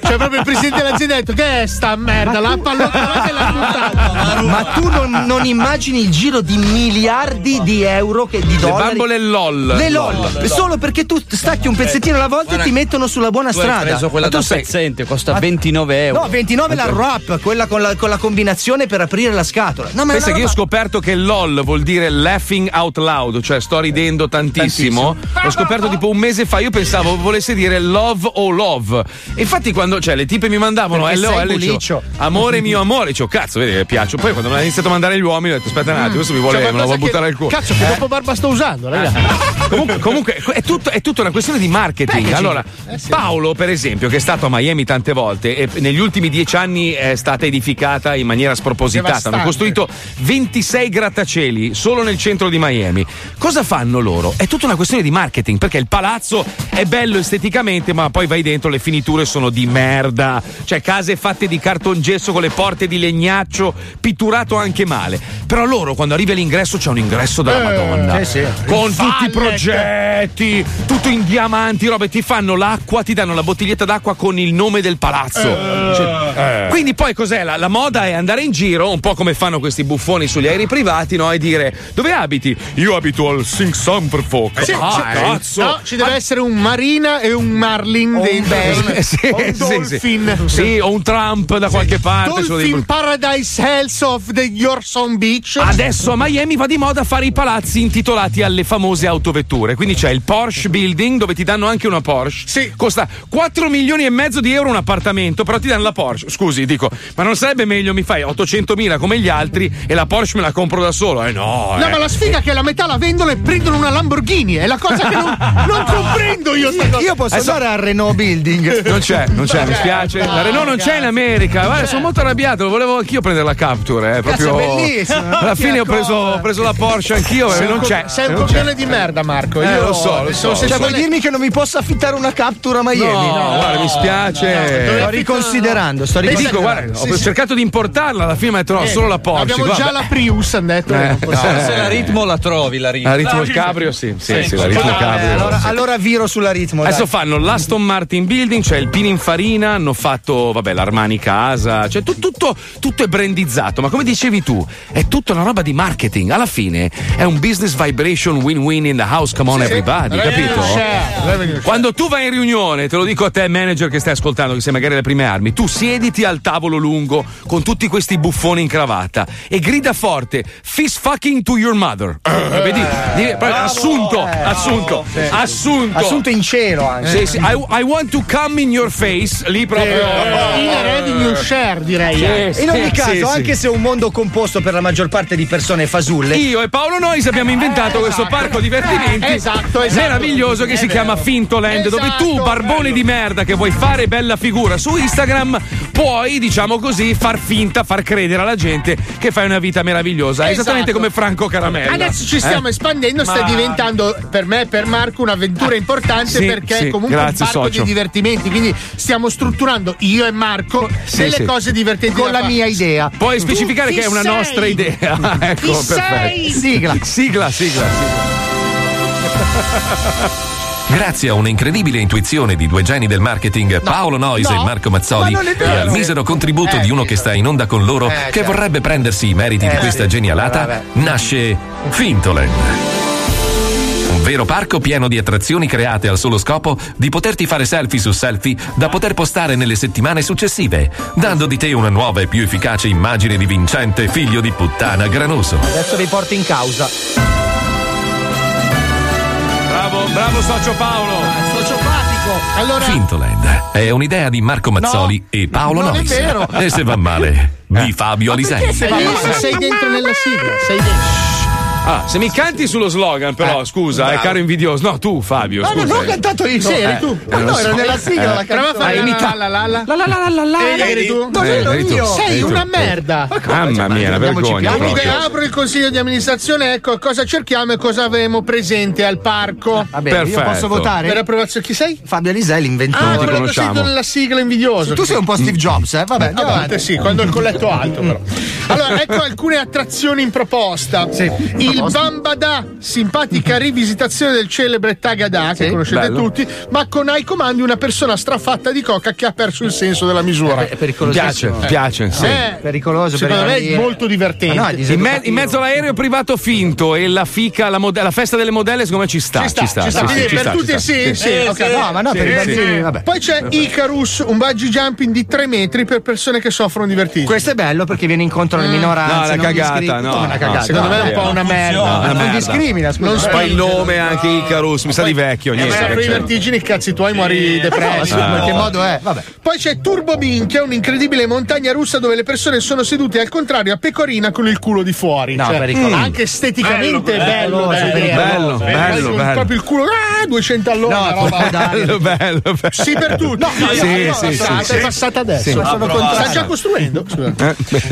Cioè, proprio il presidente dell'azienda ha detto: Che è sta merda? La pallottola e l'ha buttata. (laughs) Ma tu non, non immagini il giro di miliardi di euro che di Le dollari. bambole LOL. Le LOL, solo perché tu stacchi un pezzettino alla volta e ti mettono sulla buona Tu hai strada. Quella Ma da sei- pezzente, costa 29 euro. No, 29 la wrap, quella con la, con la combinazione per aprire la scatola. No, ma Pensa che io ho scoperto che LOL vuol dire laughing out loud, cioè sto ridendo tantissimo. L'ho scoperto tipo un mese fa. Io pensavo volesse dire love o love. E infatti, quando cioè, le tipe mi mandavano LOL, amore mio amore, dicevo, cazzo, vedi che piaccio. Poi quando mi hanno iniziato a mandare gli uomini, ho detto, aspetta un attimo, questo mi vuole, Cioè, me lo vuole buttare al culo. Cazzo, che Eh? dopo barba sto usando, raga. (laughs) comunque, comunque, è, tutto- è tutta una questione di marketing. Packaging. Allora, Eh, sì. Paolo, per esempio, che è stato a Miami tante volte e negli ultimi dieci anni è stata edificata in maniera spropositata. Devastante. Hanno costruito 26 grattacieli solo nel centro di Miami. Cosa fanno loro? È tutta una questione di marketing perché il palazzo è bello esteticamente, ma poi vai dentro, le finiture sono di merda. Cioè, case fatte di cartongesso con le porte di legnaccio, pitturato anche male. Però loro, quando arrivi all'ingresso, c'è un ingresso della Eh, Madonna. sì, sì. Con tutti i progetti, tutto in diamanti, robe, ti fanno l'acqua, ti danno la bottiglietta d'acqua con il nome del palazzo. Cioè, Quindi poi cos'è? La, la moda è andare in giro, un po' come fanno questi buffoni sugli aerei privati, no? E dire dove abiti? Io abito al Sing Summerfolk. Sì, ah, sì, cazzo! No, ci deve essere un Marina e un Marlin dentro. Eh, (laughs) sì, o un sì, sì. Dolphin. Sì, o un Trump da qualche parte. sono dei- Dolphin Paradise Hells of the Yorson Beach. Adesso a Miami va di moda fare i palazzi intitolati alle famose autovetture. Quindi c'è il Porsche Building dove ti danno anche una Porsche. Sì. Costa 4 milioni e mezzo di euro un appartamento, però ti danno la Porsche. Scusi, dico, ma non sarebbe meglio mi fai 800 mila come gli altri e la Porsche me la compro da solo? Eh no. No, eh. ma la sfiga è che la metà la vendono e prendono una Lamborghini. È la cosa che non, (laughs) non comprendo io. sta cosa. Io posso Adesso- andare al Renault Building. Non c'è, non c'è, mi spiace. La Renault non c'è in America. Guarda, sono molto arrabbiato. Volevo anch'io prendere la Capture. Eh, proprio... Cazzo, è bellissimo. Alla Ti fine ho preso, ho preso la Porsche anch'io. Sei eh, non c'è. Sei un coglione di merda, Marco. Eh, Io lo so, lo so. Cioè, vuoi dirmi che non mi posso affittare una captura a Miami? No, guarda, mi spiace. Sto riconsiderando, sto riconsiderando. dico, guarda, ho cercato di importarla, alla fine detto no, Eh, solo la Porsche. Abbiamo guarda. già la Prius, hanno detto. Eh, no. Se la ritmo la trovi, la ritmo. La ritmo il cabrio, sì, sì, sì, la ritmo il Eh, cabrio. allora, sì. allora viro sulla ritmo. Adesso dai. fanno l'Aston Martin Building, cioè il Pininfarina, hanno fatto, vabbè, l'Armani Casa, cioè tu- tutto, tutto è brandizzato, ma come dicevi tu, è tutta una roba di marketing. Alla fine è un business vibration win-win in the house, come on Sì, sì. everybody, capito? Quando tu vai in riunione, te lo dico a te, manager che stai ascoltando, che sei magari alle prime armi, tu siediti al tavolo lungo con tutti questi buffoni in cravatta e grida forte: Fist fucking to your mother. Eh, vedi? Di- proprio assunto, assunto, assunto. Assunto in cielo anche. Sì, sì, I, I want to come in your face, lì proprio. In revenue share, direi. Sì, In ogni sì, caso, sì, anche se è un mondo composto per la maggior parte di persone fasulle, Io e Paolo Nois abbiamo inventato questo parco divertimenti Eh, esatto, esatto. meraviglioso che si vero. chiama Fintoland, dove tu, Esatto, barbone di merda che vuoi fare bella figura su Instagram, puoi, diciamo così, far finta, far credere alla gente che fai una vita meravigliosa. È esattamente Esatto. come Franco Caramella. Adesso ci stiamo Eh? espandendo, sta Ma- diventando per me e per Marco un'avventura importante Sì, perché sì, è comunque grazie, un parco socio. di divertimenti. Quindi stiamo strutturando io e Marco Sì, delle cose divertenti con la mia idea. Puoi specificare che è una sei? nostra idea. (laughs) ecco, Chi perfetto. sei? Sigla. Sigla, sigla, sigla. (laughs) Grazie a un'incredibile intuizione di due geni del marketing, Paolo Nois no, e Marco Mazzoli, ma e al misero contributo Eh, di uno che sta in onda con loro, Eh, che certo. vorrebbe prendersi i meriti di Eh, questa sì. genialata, Vabbè. nasce Fintoland. Un vero parco pieno di attrazioni create al solo scopo di poterti fare selfie su selfie da poter postare nelle settimane successive, dando di te una nuova e più efficace immagine di vincente figlio di puttana granoso. Adesso vi porto in causa. Bravo, bravo socio Paolo. Sociopatico. Allora, Fintoland è un'idea di Marco Mazzoli e Paolo non è Nois. vero. E se va male, di Fabio Alisei. sei, sei dentro nella sigla. Sei dentro. Ah, se mi canti sullo slogan, però, scusa, bravo. è caro invidioso. No, tu, Fabio. No, no, scusa. non ho cantato io. Sì, eri tu. Eh, Ma no, lo era nella sigla Eh. la Prova a fare Ah, la la la la La la la la la la. Eh, eri tu? No, Eh, ero eri tu. io. Sei tu. una merda. Mamma mia, una vergogna. Comunque apro il consiglio di amministrazione, ecco cosa cerchiamo e cosa avremo presente al parco. Va bene, io posso votare? Per approvazione, chi sei? Fabio Alisei, l'inventore. Ah, quello che sei nella sigla invidioso. Tu sei un po' Steve Jobs, eh? Vabbè, a andiamo volte avanti. sì, quando il colletto alto però. Allora, ecco alcune attrazioni in proposta. Il Bambada, simpatica rivisitazione del celebre Tagada, che Sì, conoscete bello. tutti, ma con ai comandi una persona strafatta di coca che ha perso il senso della misura. È pericolosissimo. Piace, piace, sì. Eh, Pericoloso per Secondo me è molto divertente. No, è In, me- in mezzo all'aereo privato finto e la fica, la, mode- la festa delle modelle, secondo me ci sta. Ci sta, ci sta, sì, ci per sta, tutti sta. sì, sì, ok. No, ma no, per i bambini, vabbè. Poi c'è Icarus, un bungee jumping di 3 metri per persone che soffrono di vertigine. Questo è bello perché viene incontro alle Mm. minoranze. No, è non cagata, no. Secondo me è un po' una merda. Una Non merda. discrimina, scusa. Non Poi il nome anche Icarus, mi sa di vecchio. Se Niente. soffri di vertigini, cazzi tuoi muori depresso. Ma in che modo è? Vabbè. Poi c'è Turbo Minchia, un'incredibile montagna russa dove le persone sono sedute al contrario a pecorina con il culo di fuori. No, Cioè, pericoloso. anche esteticamente Bello, bello, bello, bello. Proprio il culo, ah, 200 all'ora. No, roba. Bello, bello, bello. Sì, per tutti. no, Sì, io- sì, sì, è passata adesso. Sì, Sta già costruendo. Eh,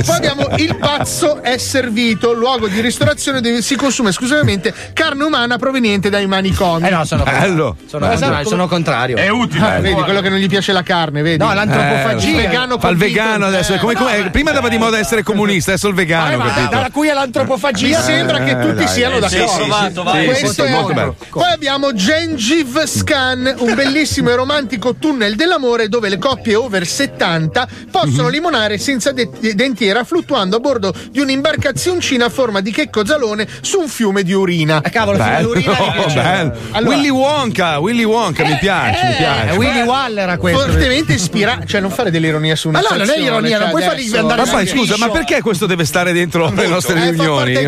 Poi abbiamo il pazzo è servito, luogo di ristorazione dove si consuma esclusivamente carne umana proveniente dai manicomi. Eh no, sono Bello. Sono, Esatto. contrario, sono contrario. È utile. Ah, vedi quello che non gli piace la carne, vedi? No, l'antropofagia. Il vegano Fa il vegano adesso. Eh, come- come- no, prima andava di moda essere comunista, adesso il vegano, Eh, ma capito? dalla cui è Mi l'antropofagia sembra che tutti dai, siano eh, d'accordo. sì, sì, provato, vai. Sì, Questo sì, è molto bello. Poi abbiamo Gengive Scan, un bellissimo e romantico tunnel dell'amore dove le coppie over 70 possono Mhm. limonare senza de- dentiera fluttuando a bordo di un'imbarcazioncina a forma di checco zalone su un fiume di urina. Eh, cavolo, Bello, l'urina mi piace. bello. Allora- Willy Wonka, Willy Wonka, mi piace, mi È piace. Willy Waller a questo. Fortemente ispirato, cioè non fare dell'ironia su una Ma no, non è ironia, cioè non puoi fargli andare Ma poi scusa, ma perché questo deve stare dentro le nostre Eh, riunioni? di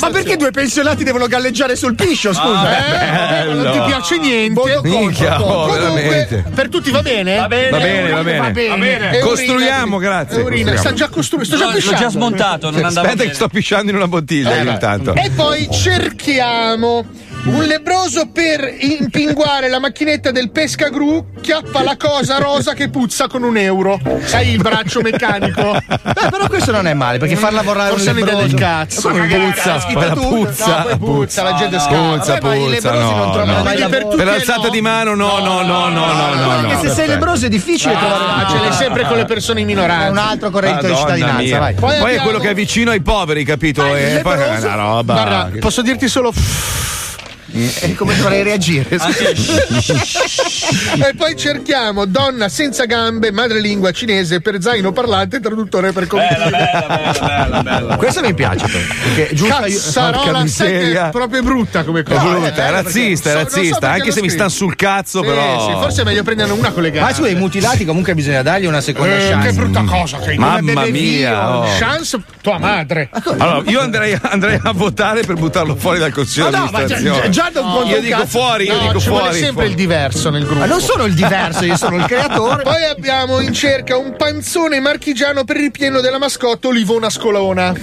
Ma perché due pensionati devono galleggiare sul piscio, scusa? Eh, vabbè, non ti piace niente. Minchia, oh, Comunque, veramente. per tutti va bene? Va bene. Va bene, va Va bene. Costruiamo, urina, grazie, urina. Sta già costruendo, sto già L'ho, l'ho pisciando. già smontato, non andava Aspetta che sto pisciando in una bottiglia io intanto. E poi cerchiamo un lebroso per impinguare la macchinetta del pescagru chiappa la cosa rosa che puzza con un euro. Sai il braccio meccanico? Eh, però questo non è male, perché far lavorare Forse un un'idea lebbroso. del cazzo. Come puzza, la puzza, No, poi puzza, la gente no, scappa. puzza, Vabbè, i puzza, no, non trovano no. mai Per che alzata di mano, no, no, no, no, no, no. Anche se sei lebbroso è difficile trovare Ah, ce l'hai sempre con le persone in minoranza. È un altro corretto di cittadinanza, vai. Poi, è quello che è vicino ai poveri, capito? Ah, E poi è una roba. Guarda, posso dirti solo. E come dovrei reagire? (laughs) e poi cerchiamo donna senza gambe, madrelingua cinese per zaino parlante, traduttore per Bella, computer. bella, bella, bella, bella. Questo mi piace. però, Perché è giusto aiu- Cazzarola, Porca sai che miseria. è proprio brutta come È cosa. brutta, è Eh, razzista, è razzista. Anche se mi stanno sul cazzo, Sì, però. sì, forse è meglio prenderne una con le gambe. Ma su, i mutilati comunque bisogna dargli una seconda Eh, chance. che brutta cosa che Mamma beve mia. oh. Chance tua madre. Allora, io andrei, andrei a votare per buttarlo fuori dal consiglio Ma no, ma già- d'amministrazione. già da un conto Io dico cazzo. fuori, io dico ci vuole fuori. sempre fuori. il diverso nel gruppo. Ma non sono il diverso, io sono il creatore. (laughs) Poi abbiamo in cerca un panzone marchigiano per il ripieno della mascotte Olivona Scolona.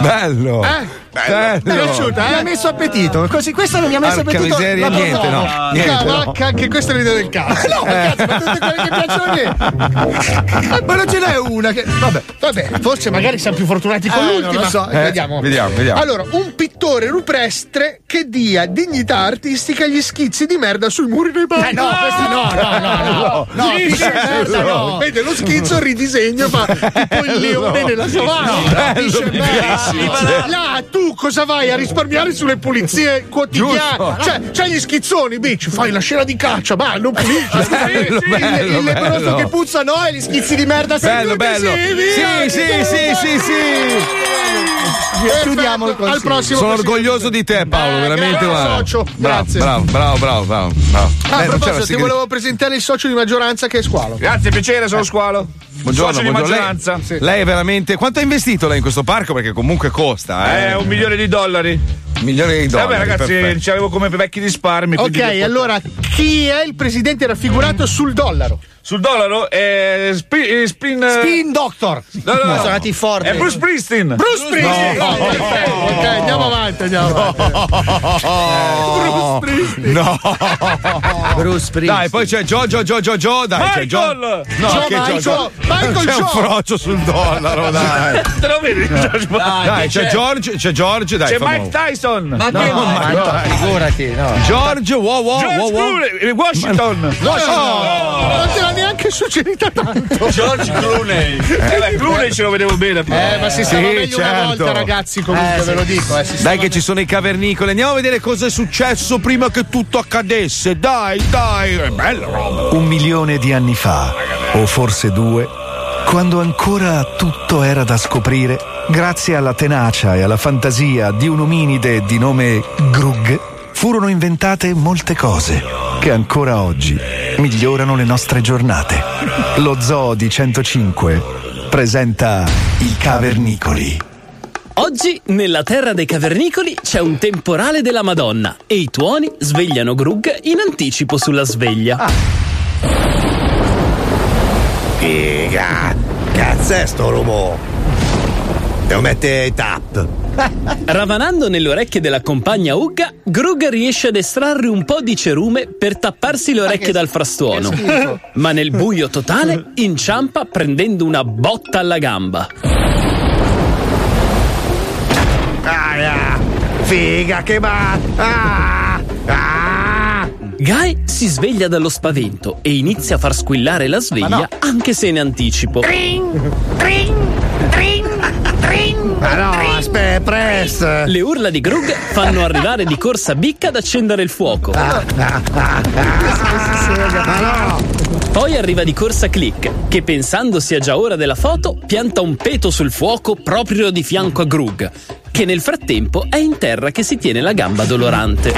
Bello. Eh? Bello. È piaciuta, Mi ha eh? messo appetito. Così, questo non mi ha messo Porca appetito. miseria, la niente, no. Niente, no. Cavacca, anche questa è l'idea del cazzo. (laughs) No, cazzo, ma tutte quelle che piacciono a me. Ma non ce n'è una che. Vabbè. Vabbè, forse magari siamo più fortunati con Eh, non l'ultima. lo so. Eh, vediamo. vediamo, vediamo. Allora, un pittore rupestre che dia dignità artistica agli schizzi di merda sui muri dei bar. Eh, no, questi no, no, no, no. (laughs) No, merda, no. Vede lo schizzo, ridisegno, fa (laughs) tipo il leone nella savana. bello, Pisce merda. bellissimo. Là, tu cosa vai a risparmiare sulle pulizie (laughs) quotidiane? Cioè, c'hai gli schizzoni, bitch, fai la scena di caccia, ma non pulisci. (laughs) Bello, Il- bello, il lebbroso bello. che puzza no e gli schizzi di merda Bello, bello. sì, Sì, sì, sì, sì, sì. Chiudiamo il Perfetto, Al consiglio. prossimo Sono consiglio. orgoglioso di te, Paolo, Eh, veramente. socio, Bravo, grazie. bravo, bravo, bravo, bravo. bravo. Ah, Eh, proposito, ti volevo presentare il socio di maggioranza che è Squalo. Grazie, piacere, sono Squalo. Buongiorno, Socio di buongiorno. maggioranza. Lei, lei è veramente. Quanto ha investito lei in questo parco? Perché comunque costa, eh. Eh, un milione di dollari. Milioni di Eh dollari. Vabbè, ragazzi, perfetto. ci avevo come vecchi risparmi. Ok, allora chi è il presidente raffigurato sul dollaro? Sul dollaro è eh, Spin. Spin Doctor. No, no, no. Sono andati forti. È Bruce Springsteen. Bruce Springsteen! No. Perfetto, Ok, andiamo avanti, andiamo avanti. No. Bruce Springsteen. Dai, poi c'è Giorgio, Giorgio, Gio, dai, c'è Gio. Michael! No, Joe che Michael. Giorgio. Michael C'è un Joe. frocio sul dollaro, dai. Te lo vedi? Dai, c'è George, c'è George, dai. C'è famoso. Mike Tyson. Ma No, che ma ma dai. figurati, no. George, wow, wow, George wow, wow. Clooney, Washington. Oh, non te l'ha neanche suggerita tanto. George Clooney. Eh, Clooney ce lo vedevo bene. Eh, ma si stava Sì, meglio una certo. Ragazzi, comunque, Eh, ve lo dico. Eh, Dai che ci sono i cavernicoli, andiamo a vedere cosa è successo prima che tutto accadesse. Dai, dai, è bella roba. Un milione di anni fa, o forse due, quando ancora tutto era da scoprire, grazie alla tenacia e alla fantasia di un ominide di nome Grug, furono inventate molte cose che ancora oggi migliorano le nostre giornate. Lo Zoo di 105 presenta i cavernicoli. Oggi, nella terra dei cavernicoli, c'è un temporale della Madonna e i tuoni svegliano Grug in anticipo sulla sveglia. Figa! Cazzo è sto rumore? Devo mettere i tap. (laughs) Ravanando nelle orecchie della compagna Ugga, Grug riesce ad estrarre un po' di cerume per tapparsi le orecchie dal frastuono. Ma nel buio totale inciampa prendendo una botta alla gamba. Aia! Figa che ma... Ah! Ah! Guy si sveglia dallo spavento e inizia a far squillare la sveglia anche se in anticipo. Ma no, aspetta, press! Le urla di Grug fanno arrivare di corsa Bicca ad accendere il fuoco. Ma no! Poi arriva di corsa Click, che pensando sia già ora della foto, pianta un peto sul fuoco proprio di fianco a Grug, che nel frattempo è in terra che si tiene la gamba dolorante.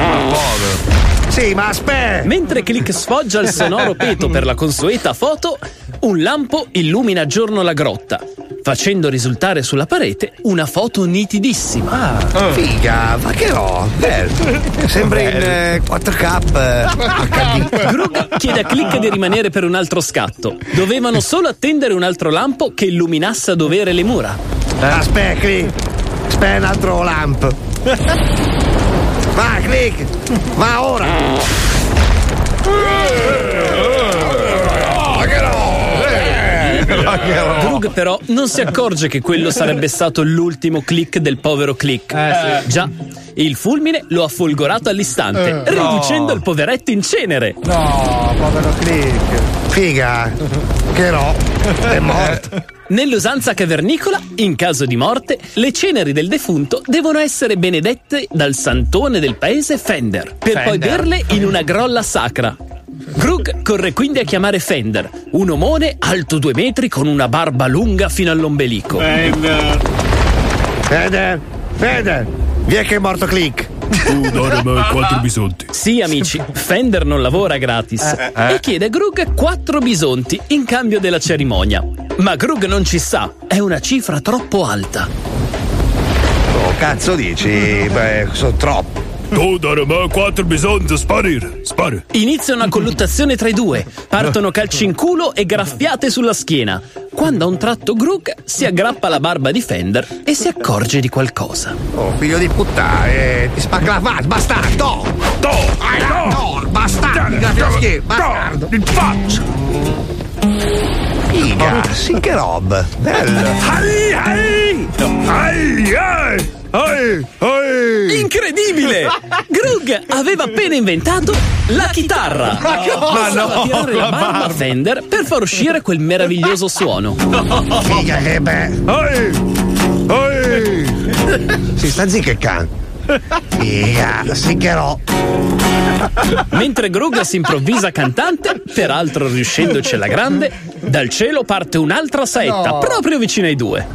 Sì, ma aspetta! Mentre Click sfoggia il sonoro peto per la consueta foto, un lampo illumina a giorno la grotta, facendo risultare sulla parete una foto nitidissima. Figa, ma che no? Bello. Sembra in eh, 4K. eh, (laughs) HD. Grug chiede a Click di rimanere per un altro scatto. Dovevano solo attendere un altro lampo che illuminasse a dovere le mura. Aspetta, click. Aspetta un altro lamp. (laughs) Va, click. Va ora. (laughs) Grug però non si accorge che quello sarebbe stato l'ultimo click del povero click. Già, il fulmine lo ha folgorato all'istante, Eh, riducendo no. il poveretto in cenere. No, povero click. Figa. Che no. È (laughs) morto. Nell'usanza cavernicola, in caso di morte, le ceneri del defunto devono essere benedette dal santone del paese Fender, per poi Fender. berle in una grolla sacra. Grug corre quindi a chiamare Fender, un omone alto due metri con una barba lunga fino all'ombelico. Fede, Fede. Vi è che è morto click. bisonti. Sì, amici, Fender non lavora gratis Eh. e chiede a Grug quattro bisonti in cambio della cerimonia. Ma Grug non ci sa, è una cifra troppo alta. Oh, cazzo dici? Beh, sono troppo. Me quattro bisonti, sparire, spari. Inizia una colluttazione tra i due, partono calci in culo e graffiate sulla schiena. Quando a un tratto Grug si aggrappa alla barba di Fender e si accorge di qualcosa. Oh, figlio di puttana, eh, ti spacca la faccia, bastardo! To! Ah, no, bastardo, ti graffi la schiena, bastardo! In faccia! Figa, sì che roba, bello! Ai, ai! Ai, ai! Ai, ai! Incredibile! (laughs) Grug aveva appena inventato la chitarra. Ma cosa? Stava a tirare la barba a Fender per far uscire quel meraviglioso suono. Figa, che bello! Si sta zitto che can. Figa, sì che no! Mentre Grug si improvvisa cantante, peraltro riuscendoci alla grande, dal cielo parte un'altra saetta No. proprio vicino ai due.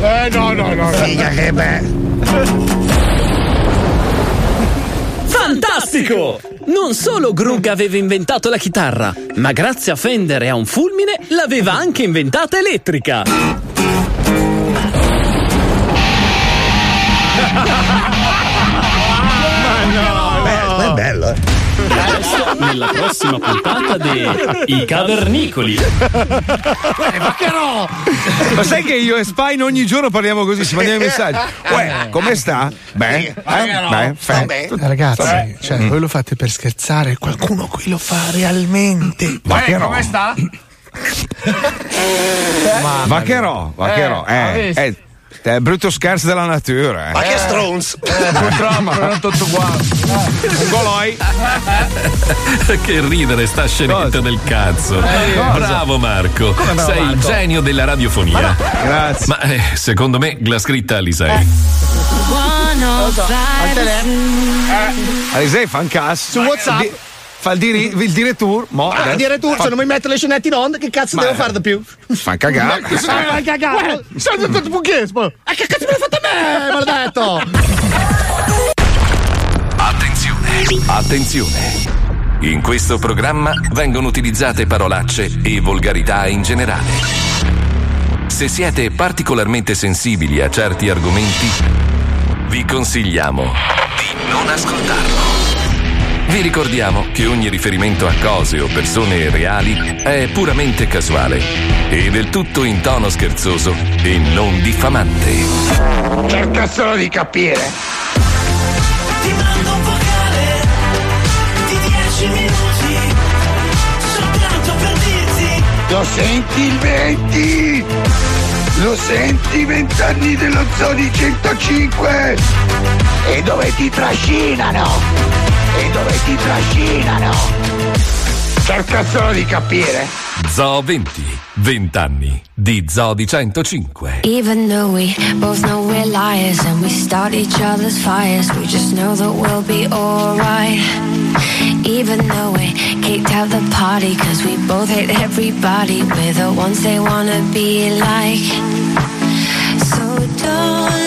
Eh, no, no, no. no. Figa, che bello! (laughs) Fantastico! Non solo Grug aveva inventato la chitarra, ma grazie a Fender e a un fulmine l'aveva anche inventata elettrica. Nella prossima puntata di I Cavernicoli. ma che no! Ma sai che io e Spine ogni giorno parliamo così, ci mandiamo i messaggi. Uè, come sta? Beh, eh? Beh, fe- Eh, Ragazzi, cioè, Mm. voi lo fate per scherzare, qualcuno qui lo fa realmente. (clears throat) Vaccherò. come sta? Vaccherò, vaccherò. Eh, Eh, visto? eh, è brutto scherzo della natura. Eh. Ma che stronz! purtroppo, non tutto uguale. Un goloi. (laughs) che ridere sta scenetta del cazzo. Eh, bravo Marco. Come bravo, Sei il Marco? genio della radiofonia. Grazie. Ma eh, secondo me la scritta li sei. Alisei fa un cazzo. Su WhatsApp. Di- fa il, diri- il direttur. Mo, Ah, adesso- dire tu, fa- se non mi metto le scenette in onda, che cazzo Ma- devo fare di più? Fa cagare. Vai cagare! Sei tutto pugliesimo! E che cazzo me l'hai fatto a me, maledetto? Attenzione. Attenzione. In questo programma vengono utilizzate parolacce e volgarità in generale. Se siete particolarmente sensibili a certi argomenti, vi consigliamo di non ascoltarlo. Vi ricordiamo che ogni riferimento a cose o persone reali è puramente casuale e del tutto in tono scherzoso e non diffamante. Cerca solo di capire. Ti mando un vocale di 10 minuti soltanto per dirti Lo senti il 20? Lo senti vent'anni dello Zoni 105? E dove ti trascinano? E dove ti trascinano? Cerca solo di capire. Zoo 20, 20 anni di Zoo 105. Even though we both know we're liars and we start each other's fires, we just know that we'll be alright. Even though we kicked out the party, cause we both hate everybody, we're the ones they wanna be like. So don't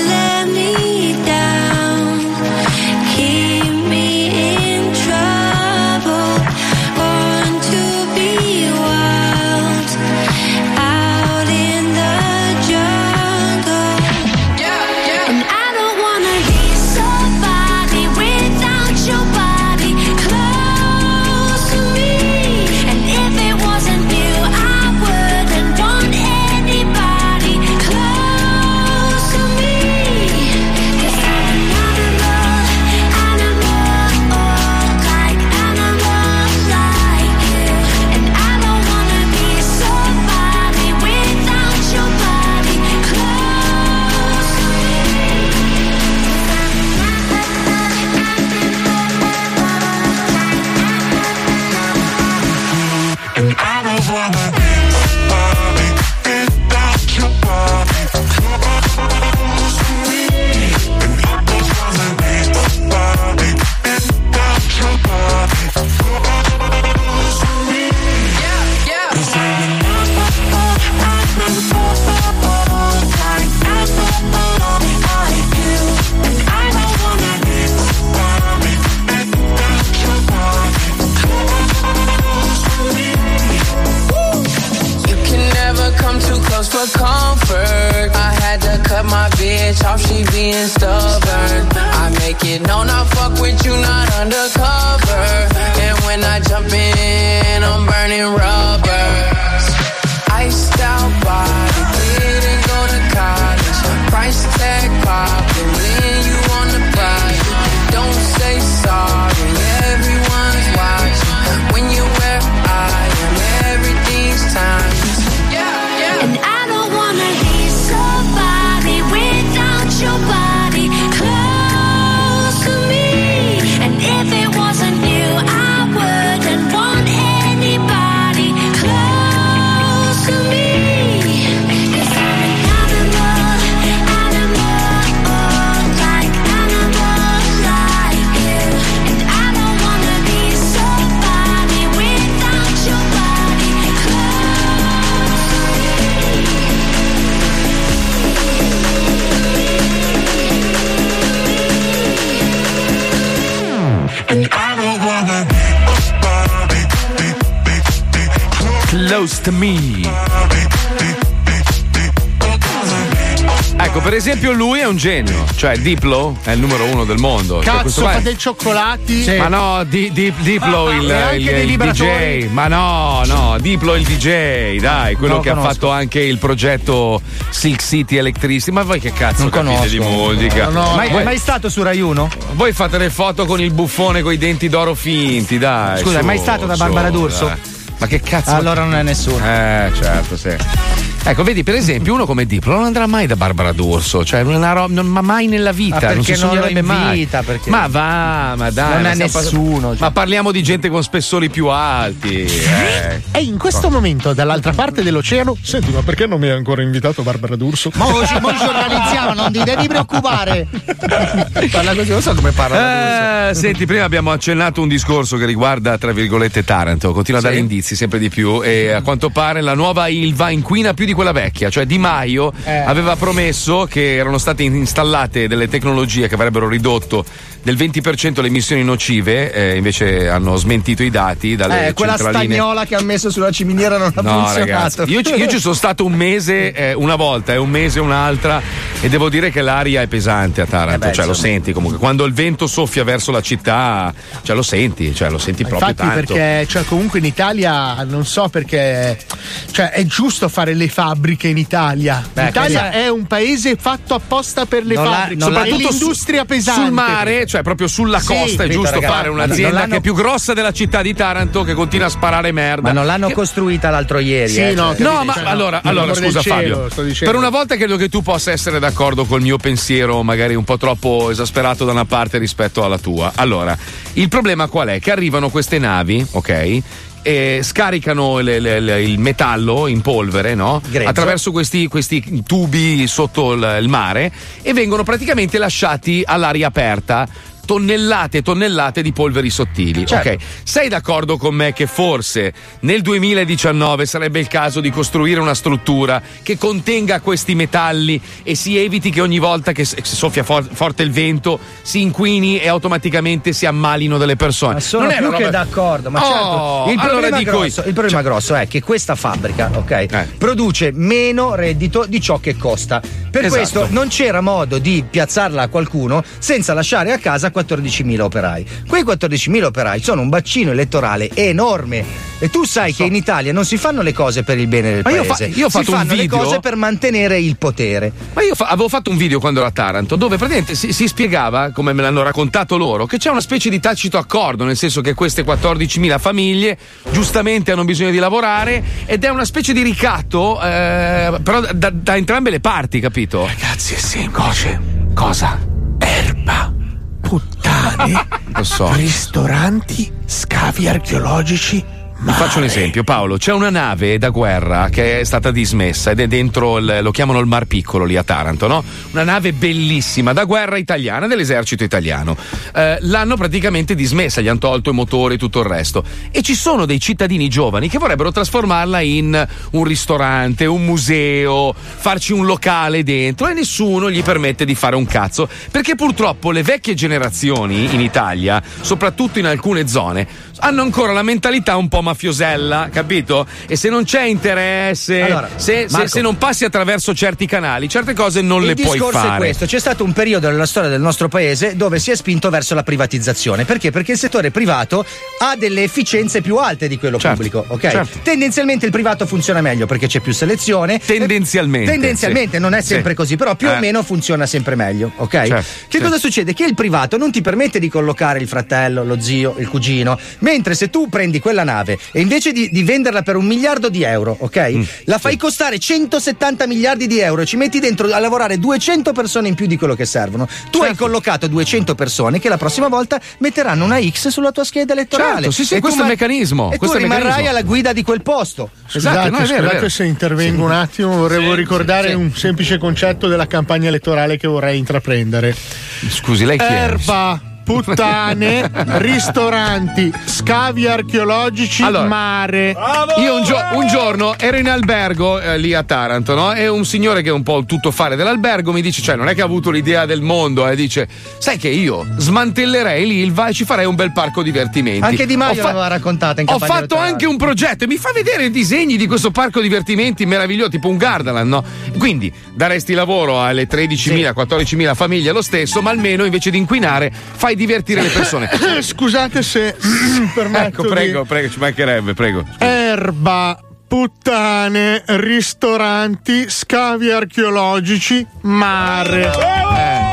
Cioè, Diplo è il numero uno del mondo. Cioè, Cazzo, questo fa è- dei cioccolati. Ma no, di, di- Diplo il, E anche il- dei il vibratori. DJ. Ma no, no, Diplo il DJ, dai, quello Non che ha conosco. fatto anche il progetto Silk City Electricity. Ma voi che cazzo Non capite conosco. di musica? mai, voi, mai stato su Rai 1? voi fate le foto con il buffone con i denti d'oro finti, dai. Scusa, su, è mai stato da su, Barbara D'Urso? dai. Ma che cazzo? Allora non è nessuno. Eh, certo, sì. Ecco, vedi, per esempio, uno come Diplo non andrà mai da Barbara D'Urso, cioè non, una roba- non ma mai nella vita, Ma non perché si sognerebbe mai. perché- Ma va, ma dai, Non ma è nessuno, Ma parliamo di gente con spessori più alti. eh. E in questo momento, dall'altra parte dell'oceano, senti, ma perché non mi hai ancora invitato Barbara D'Urso? Ma mo ci, mo ci organizziamo, non ti devi preoccupare. (laughs) Parla così, non so come parla. Eh, senti, prima abbiamo accennato un discorso che riguarda, tra virgolette, Taranto. Continua a dare indizi sempre di più. E a quanto pare la nuova Ilva inquina più di quella vecchia. Cioè, Di Maio aveva promesso che erano state installate delle tecnologie che avrebbero ridotto del 20% le emissioni nocive. eh, invece hanno smentito i dati dalle Eh, quella centraline. stagnola che ha messo sulla ciminiera non ha No, funzionato. ragazzi, io, ci- io ci sono stato un mese, eh, una volta, e un mese un'altra, e devo dire che l'aria è pesante a Taranto, Eh beh, cioè lo insomma. Senti comunque. Quando il vento soffia verso la città, cioè lo senti, cioè lo senti proprio Infatti, tanto. perché cioè, comunque in Italia non so perché cioè, è giusto fare le fabbriche in Italia. Beh, L'Italia è un paese fatto apposta per le Non fabbriche, l'ha- soprattutto l'industria su- pesante. Sul mare, cioè proprio sulla Sì, costa, è giusto ragazzi? fare un'azienda che è più grossa della città di Taranto che continua a sparare merda. Ma non l'hanno Che- costruita l'altro ieri. Sì, eh, no, cioè. No, ma Cioè, no, allora, per allora scusa cielo, Fabio, sto dicendo. per una volta credo che tu possa essere d'accordo col mio pensiero, magari un po' troppo esasperato da una parte rispetto alla tua. Allora, il problema qual è? Che arrivano queste navi, ok? E scaricano le- le- le- il metallo in polvere, no? Attraverso questi, questi tubi sotto il, il mare e vengono praticamente lasciati all'aria aperta. Tonnellate e tonnellate di polveri sottili. Certo. Ok, sei d'accordo con me che forse nel 2019 sarebbe il caso di costruire una struttura che contenga questi metalli e si eviti che ogni volta che soffia for- forte il vento si inquini e automaticamente si ammalino delle persone? Ma sono Non è più una che roba- d'accordo, ma Oh, certo. Il allora problema, dico grosso, io- il problema grosso è che questa fabbrica, ok, Eh. produce meno reddito di ciò che costa. Per Esatto. questo non c'era modo di piazzarla a qualcuno senza lasciare a casa 14.000 operai. Quei 14.000 operai sono un bacino elettorale enorme. E tu sai che in Italia non si fanno le cose per il bene del Ma io paese. fa- io ho si fatto un fanno le cose per mantenere il potere. Ma io fa- avevo fatto un video quando ero a Taranto dove praticamente si, si spiegava, come me l'hanno raccontato loro, che c'è una specie di tacito accordo, nel senso che queste 14.000 famiglie giustamente hanno bisogno di lavorare ed è una specie di ricatto, eh, però da, da entrambe le parti, capito? Ragazzi, è semplice. Cosa? Erba. Puttane. Lo so. Ristoranti. Scavi archeologici. Ti faccio un esempio, Paolo. C'è una nave da guerra che è stata dismessa ed è dentro, il- lo chiamano il Mar Piccolo lì a Taranto, no? Una nave bellissima da guerra italiana dell'esercito italiano. Eh, l'hanno praticamente dismessa, gli hanno tolto i motori e tutto il resto. E ci sono dei cittadini giovani che vorrebbero trasformarla in un ristorante, un museo, farci un locale dentro e nessuno gli permette di fare un cazzo. Perché purtroppo le vecchie generazioni in Italia, soprattutto in alcune zone, hanno ancora la mentalità un po' mafiosella, capito? E se non c'è interesse, Allora, se, se- Marco. se non passi attraverso certi canali, certe cose non il le puoi discorso fare. è questo: c'è stato un periodo nella storia del nostro paese dove si è spinto verso la privatizzazione. Perché? Perché il settore privato ha delle efficienze più alte di quello Certo, pubblico. Ok? certo. Tendenzialmente il privato funziona meglio perché c'è più selezione. Tendenzialmente, Tendenzialmente, sì. non è sempre Sì. così, però più Eh. o meno funziona sempre meglio. Ok? Certo, che cosa succede? Che il privato non ti permette di collocare il fratello, lo zio, il cugino. Mentre se tu prendi quella nave e invece di, di venderla per un miliardo di euro, ok? Mm, la fai costare 170 miliardi di euro e ci metti dentro a lavorare 200 persone in più di quello che servono. Tu hai collocato 200 persone che la prossima volta metteranno una X sulla tua scheda elettorale. Certo, sì, sì, E questo è il meccanismo, E questo tu rimarrai meccanismo. alla guida di quel posto. Scusate, no, è vero, è scusate vero. se intervengo un attimo, volevo ricordare un semplice concetto della campagna elettorale che vorrei intraprendere. Scusi, lei chi è? Puttane, (laughs) ristoranti, scavi archeologici, Allora, mare. Io un, gio- un giorno ero in albergo eh, lì a Taranto, no? E un signore che è un po' il tuttofare dell'albergo mi dice: cioè, non è che ha avuto l'idea del mondo, eh, dice: Sai che io smantellerei l'Ilva e ci farei un bel parco divertimenti. Anche Di Maio fa- l'aveva raccontata in Ho fatto anche un progetto e mi fa vedere i disegni di questo parco divertimenti meraviglioso, tipo un Gardaland, no? Quindi daresti lavoro alle 13.000, 14.000 famiglie lo stesso, ma almeno invece di inquinare fai divertire le persone. (laughs) Scusate se (clears throat) permetto ecco, di- prego, prego, ci mancherebbe, prego. Erba, puttane, ristoranti, scavi archeologici, mare.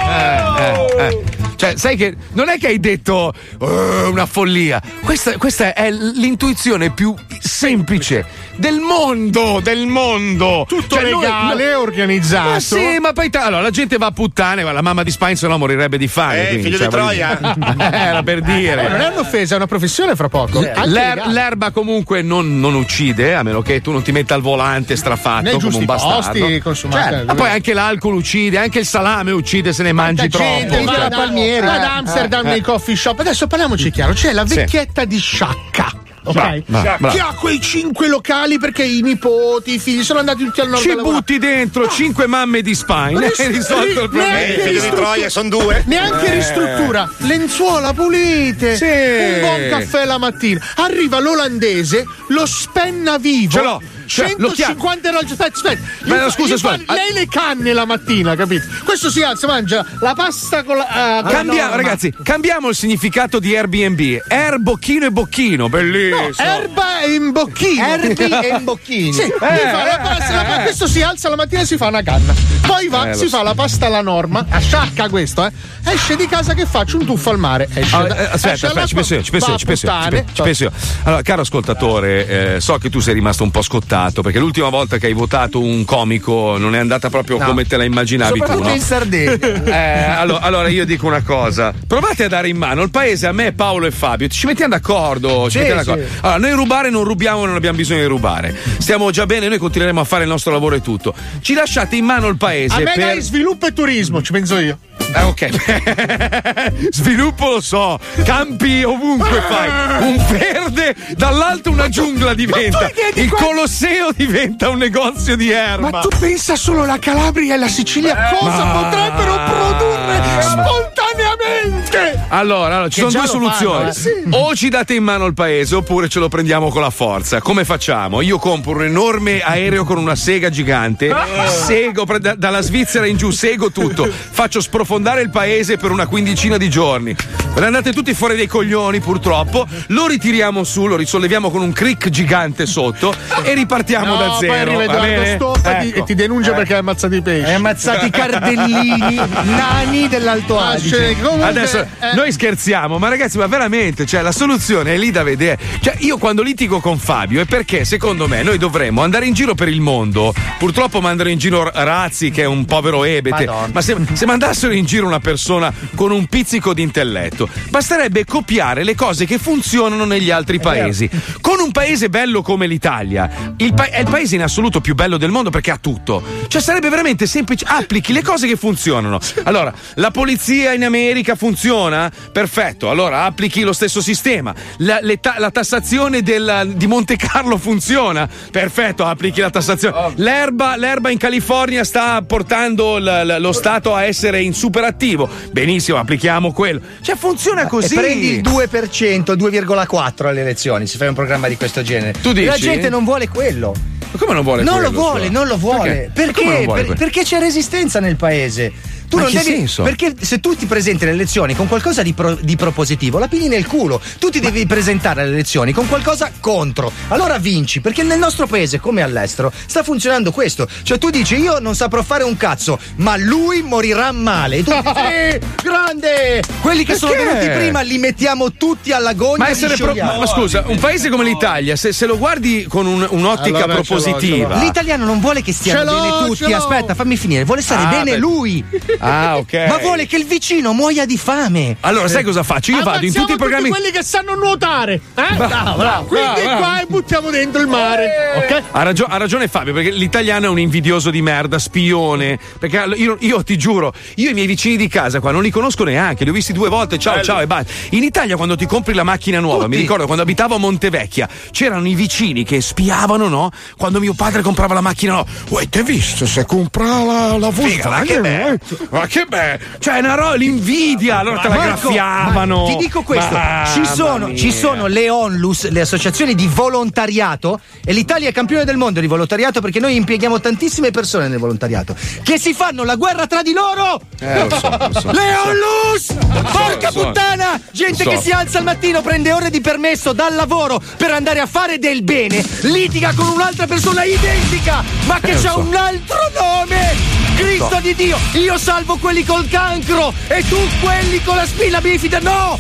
Eh, eh. Cioè, sai che non è che hai detto "Oh, una follia. Questa, questa è l'intuizione più semplice del mondo, del mondo. Tutto Cioè, legale, noi- organizzato. Ma sì, ma poi allora, la gente va a puttane, ma la mamma di Spine se no morirebbe di fame. Eh, quindi, figlio cioè, di Troia. dire- (laughs) Era per dire. Eh, non è un'offesa, è una professione fra poco. L'er- l'erba comunque non, non uccide, a meno che tu non ti metta al volante strafatto Nei come un bastardo. posti, consumata. Certo. Ma poi anche l'alcol uccide, anche il salame uccide se ne mangi troppo. gente va da Palmieri, ad Amsterdam Eh, eh. nei coffee shop. Adesso parliamoci chiaro: c'è la Sì. vecchietta di Sciacca. Ok? Bravo, bravo. Che ha quei cinque locali perché i nipoti, i figli sono andati tutti al nord. Ci butti dentro cinque mamme di spine (laughs) e hai risolto il problema. Neanche ristru- sono due. Neanche Eh. ristruttura, lenzuola pulite, Sì. un buon caffè la mattina. Arriva l'olandese, lo spenna vivo. Ce l'ho, chiamo. 150 euro. Aspetta, aspetta. Gli Beh, fa- scusa, gli fa scusa. Lei le canne la mattina, capito? Questo si alza, mangia la pasta con la. ah, la Cambiamo, norma. ragazzi, cambiamo il significato di Airbnb. Air, bocchino e bocchino, bellissimo. No, erba e imbocchino. Erbi e (laughs) imbocchini. Sì, Eh. lui fa la pasta, la- questo si alza la mattina e si fa una canna. Poi va, Eh, si so. fa la pasta alla norma, a sciacca questo, eh. Esce di casa che faccio un tuffo al mare. Esce Allora, da- eh, aspetta, esce aspetta, ci penso io, ci penso io, ci penso io. Allora, caro ascoltatore, eh, so che tu sei rimasto un po' scottato perché l'ultima volta che hai votato un comico non è andata proprio No. come te la immaginavi tu, no? in Sardegna. (laughs) Eh, allora, allora io dico una cosa: provate a dare in mano il paese a me, Paolo e Fabio. Ci mettiamo d'accordo. Ci Sì, mettiamo sì. d'accordo. Allora, noi rubare non rubiamo, non abbiamo bisogno di rubare. Stiamo già bene, noi continueremo a fare il nostro lavoro e tutto. Ci lasciate in mano il paese A me per. dai sviluppo e turismo, ci penso io. Eh, ok. (laughs) Sviluppo lo so, campi ovunque fai. Un verde, dall'alto una giungla diventa. Il Colosseo diventa un negozio di erba. Ma tu pensa solo la Calabria e la Sicilia cosa Ma- potrebbero produrre spontaneamente? Allora, allora, ci Che sono due soluzioni. fanno, eh. O ci date in mano il paese oppure ce lo prendiamo con la forza. Come facciamo? Io compro un enorme aereo con una sega gigante, (laughs) sego da- dalla Svizzera in giù, sego tutto, faccio sprofondare il paese per una quindicina di giorni. Ve andate tutti fuori dei coglioni, purtroppo. Lo ritiriamo su, lo risolleviamo con un crick gigante sotto e ripartiamo No, da poi zero. arriva va Edoardo bene? Stoppa e ti- Ecco. e ti denuncia perché hai ammazzato i pesci. Hai ammazzato i cardellini (laughs) nani dell'Alto Adige. comunque, Adesso eh, noi scherziamo, ma ragazzi, ma veramente, cioè, la soluzione è lì da vedere. Cioè, io quando litigo con Fabio è perché secondo me noi dovremmo andare in giro per il mondo. Purtroppo mandano in giro Razzi, che è un povero ebete. Madonna. Ma se, se mandassero in giro una persona con un pizzico di intelletto, basterebbe copiare le cose che funzionano negli altri paesi. Con un paese bello come l'Italia, il pa- è il paese in assoluto più bello del mondo perché ha tutto. Cioè, sarebbe veramente semplice. Applichi le cose che funzionano. Allora, la polizia in America funziona? Perfetto, allora applichi lo stesso sistema. La, ta- la tassazione del- di Monte Carlo funziona? Perfetto, applichi la tassazione. L'erba, l'erba in California sta portando l- l- lo Stato a essere in superattivo. Benissimo, applichiamo quello. Cioè, funziona così. E prendi il 2%, il 2,4 alle elezioni, se fai un programma di questo genere. Tu dici? La gente non vuole quello. Ma come non vuole non quello, lo vuole, non lo vuole. Perché? Perché? Non vuole Per- quello? perché c'è resistenza nel paese. Tu Ma non devi. senso? Perché se tu ti presenti alle elezioni con qualcosa di, pro- di propositivo, la pigli nel culo. Tu ti devi presentare alle elezioni con qualcosa contro. Allora vinci, perché nel nostro paese, come all'estero, sta funzionando questo. Cioè tu dici io non saprò fare un cazzo, ma lui morirà male. E tu dici sì, grande! Quelli che sono Perché? venuti prima li mettiamo tutti all'agonia Ma, e essere pro- ma scusa, un paese come l'Italia, se, se lo guardi con un- un'ottica Allora, ce l'ho, propositiva. ce l'ho. L'italiano non vuole che stiano bene tutti. Aspetta, fammi finire. Vuole stare Ah, bene beh. lui. (laughs) Ah, ok. Ma vuole che il vicino muoia di fame. Allora, sai cosa faccio? Io vado in tutti i programmi. quelli che sanno nuotare. Eh? Bravo, bravo, Quindi bravo, qua e buttiamo dentro il mare. Ok? Ha, ragio- ha ragione Fabio, perché l'italiano è un invidioso di merda, spione. Perché io, io ti giuro, io i miei vicini di casa qua non li conosco neanche, li ho visti due volte, ciao, ciao e basta. In Italia, quando ti compri la macchina nuova, mi ricordo quando abitavo a Montevecchia, c'erano i vicini che spiavano, no? Quando mio padre comprava la macchina nuova. Uè, te visto se compra la, la Figa, ma che bello. Ma che bello! Cioè, una roba, l'invidia, allora te la Marco, graffiavano. ti dico questo: ci sono, ci sono le ONLUS, le associazioni di volontariato, e l'Italia è campione del mondo di volontariato perché noi impieghiamo tantissime persone nel volontariato che si fanno la guerra tra di loro. Eh, lo so, lo so. le ONLUS! Porca so. puttana! Gente che si alza al mattino, prende ore di permesso dal lavoro per andare a fare del bene, litiga con un'altra persona identica, ma che Eh, ha un altro nome! Cristo di Dio, io salvo quelli col cancro e tu quelli con la spina bifida, no!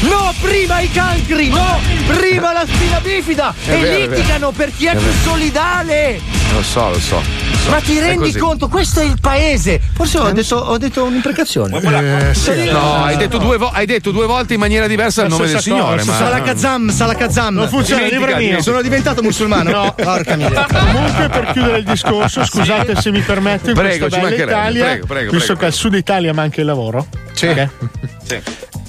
No, prima i cancri, no! Prima la spina bifida! E litigano per chi è, più solidale! Lo so, lo so. lo so. Ma ti rendi conto? Questo è il paese! Forse ho detto, ho detto un'imprecazione. No, hai detto, due vo- hai detto due volte in maniera diversa il nome del Signore. Ma... Salakazam, Salakazam. Non funziona, è mio. Sono diventato musulmano. No. Porca miseria. (laughs) Comunque, per chiudere il discorso, scusate se mi permetto, in Prego, questa ci bella Italia, prego, prego, visto prego. che al sud Italia manca il lavoro, Sì. ok? Sì.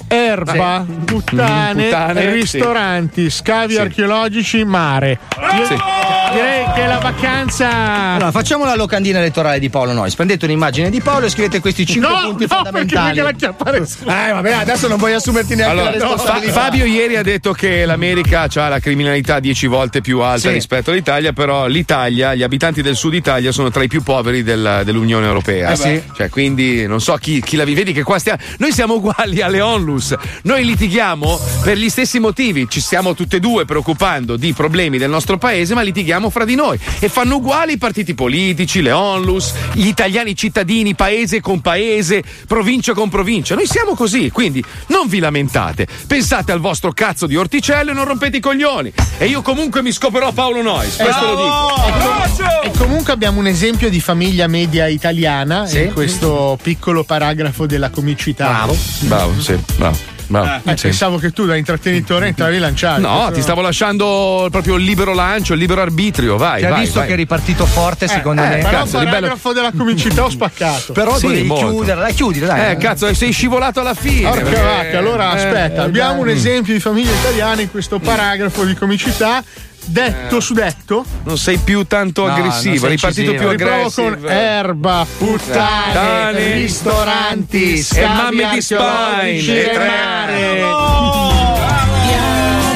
Erba, puttane, Puttane, ristoranti, scavi Sì. archeologici, mare. Io- Direi che la vacanza. Allora, facciamo la locandina elettorale di Paolo Nois. Prendete un'immagine di Paolo e scrivete questi 5 No, punti no, fondamentali. perché. Eh, vabbè, adesso non vuoi assumerti neanche Allora, la no, responsabilità. Fa- Fabio ieri ha detto che l'America ha la criminalità 10 volte più alta Sì. rispetto all'Italia, però l'Italia, gli abitanti del sud Italia sono tra i più poveri del- dell'Unione Europea. Eh sì. Cioè, quindi non so chi, chi la vive. Vedi che qua stiamo. Noi siamo uguali alle onlus. Noi litighiamo per gli stessi motivi. Ci stiamo tutte e due preoccupando di problemi del nostro paese, ma litighiamo fra di noi. E fanno uguali i partiti politici, le onlus, gli italiani cittadini, paese con paese, provincia con provincia. Noi siamo così, quindi non vi lamentate. Pensate al vostro cazzo di orticello e non rompete i coglioni. E io comunque mi scoperò Paolo Nois, questo lo dico. E comunque abbiamo un esempio di famiglia media italiana Sì. in questo piccolo paragrafo della comicità. Bravo. Bravo, sì, bravo. Bravo. Eh, Sì. Pensavo che tu da intrattenitore entravi lanciare. No, ti stavo lasciando proprio il libero lancio, il libero arbitrio, vai. Ti ha vai, visto vai. che è ripartito forte, secondo eh, me. Però cazzo, il bello- paragrafo della comicità ho spaccato. Però Sì, dovevi molto. chiudere, dai, chiudila, dai. Eh, cazzo, sei scivolato alla fine. Porca perché- vacca, allora eh, aspetta, eh, abbiamo un esempio di famiglia italiana in questo paragrafo di comicità. Detto Eh. su detto, Non sei più tanto No, aggressivo, sei partito più aggressivo. con erba, puttane, Puttane, ristoranti, e mamme di Spine, e tre- mare.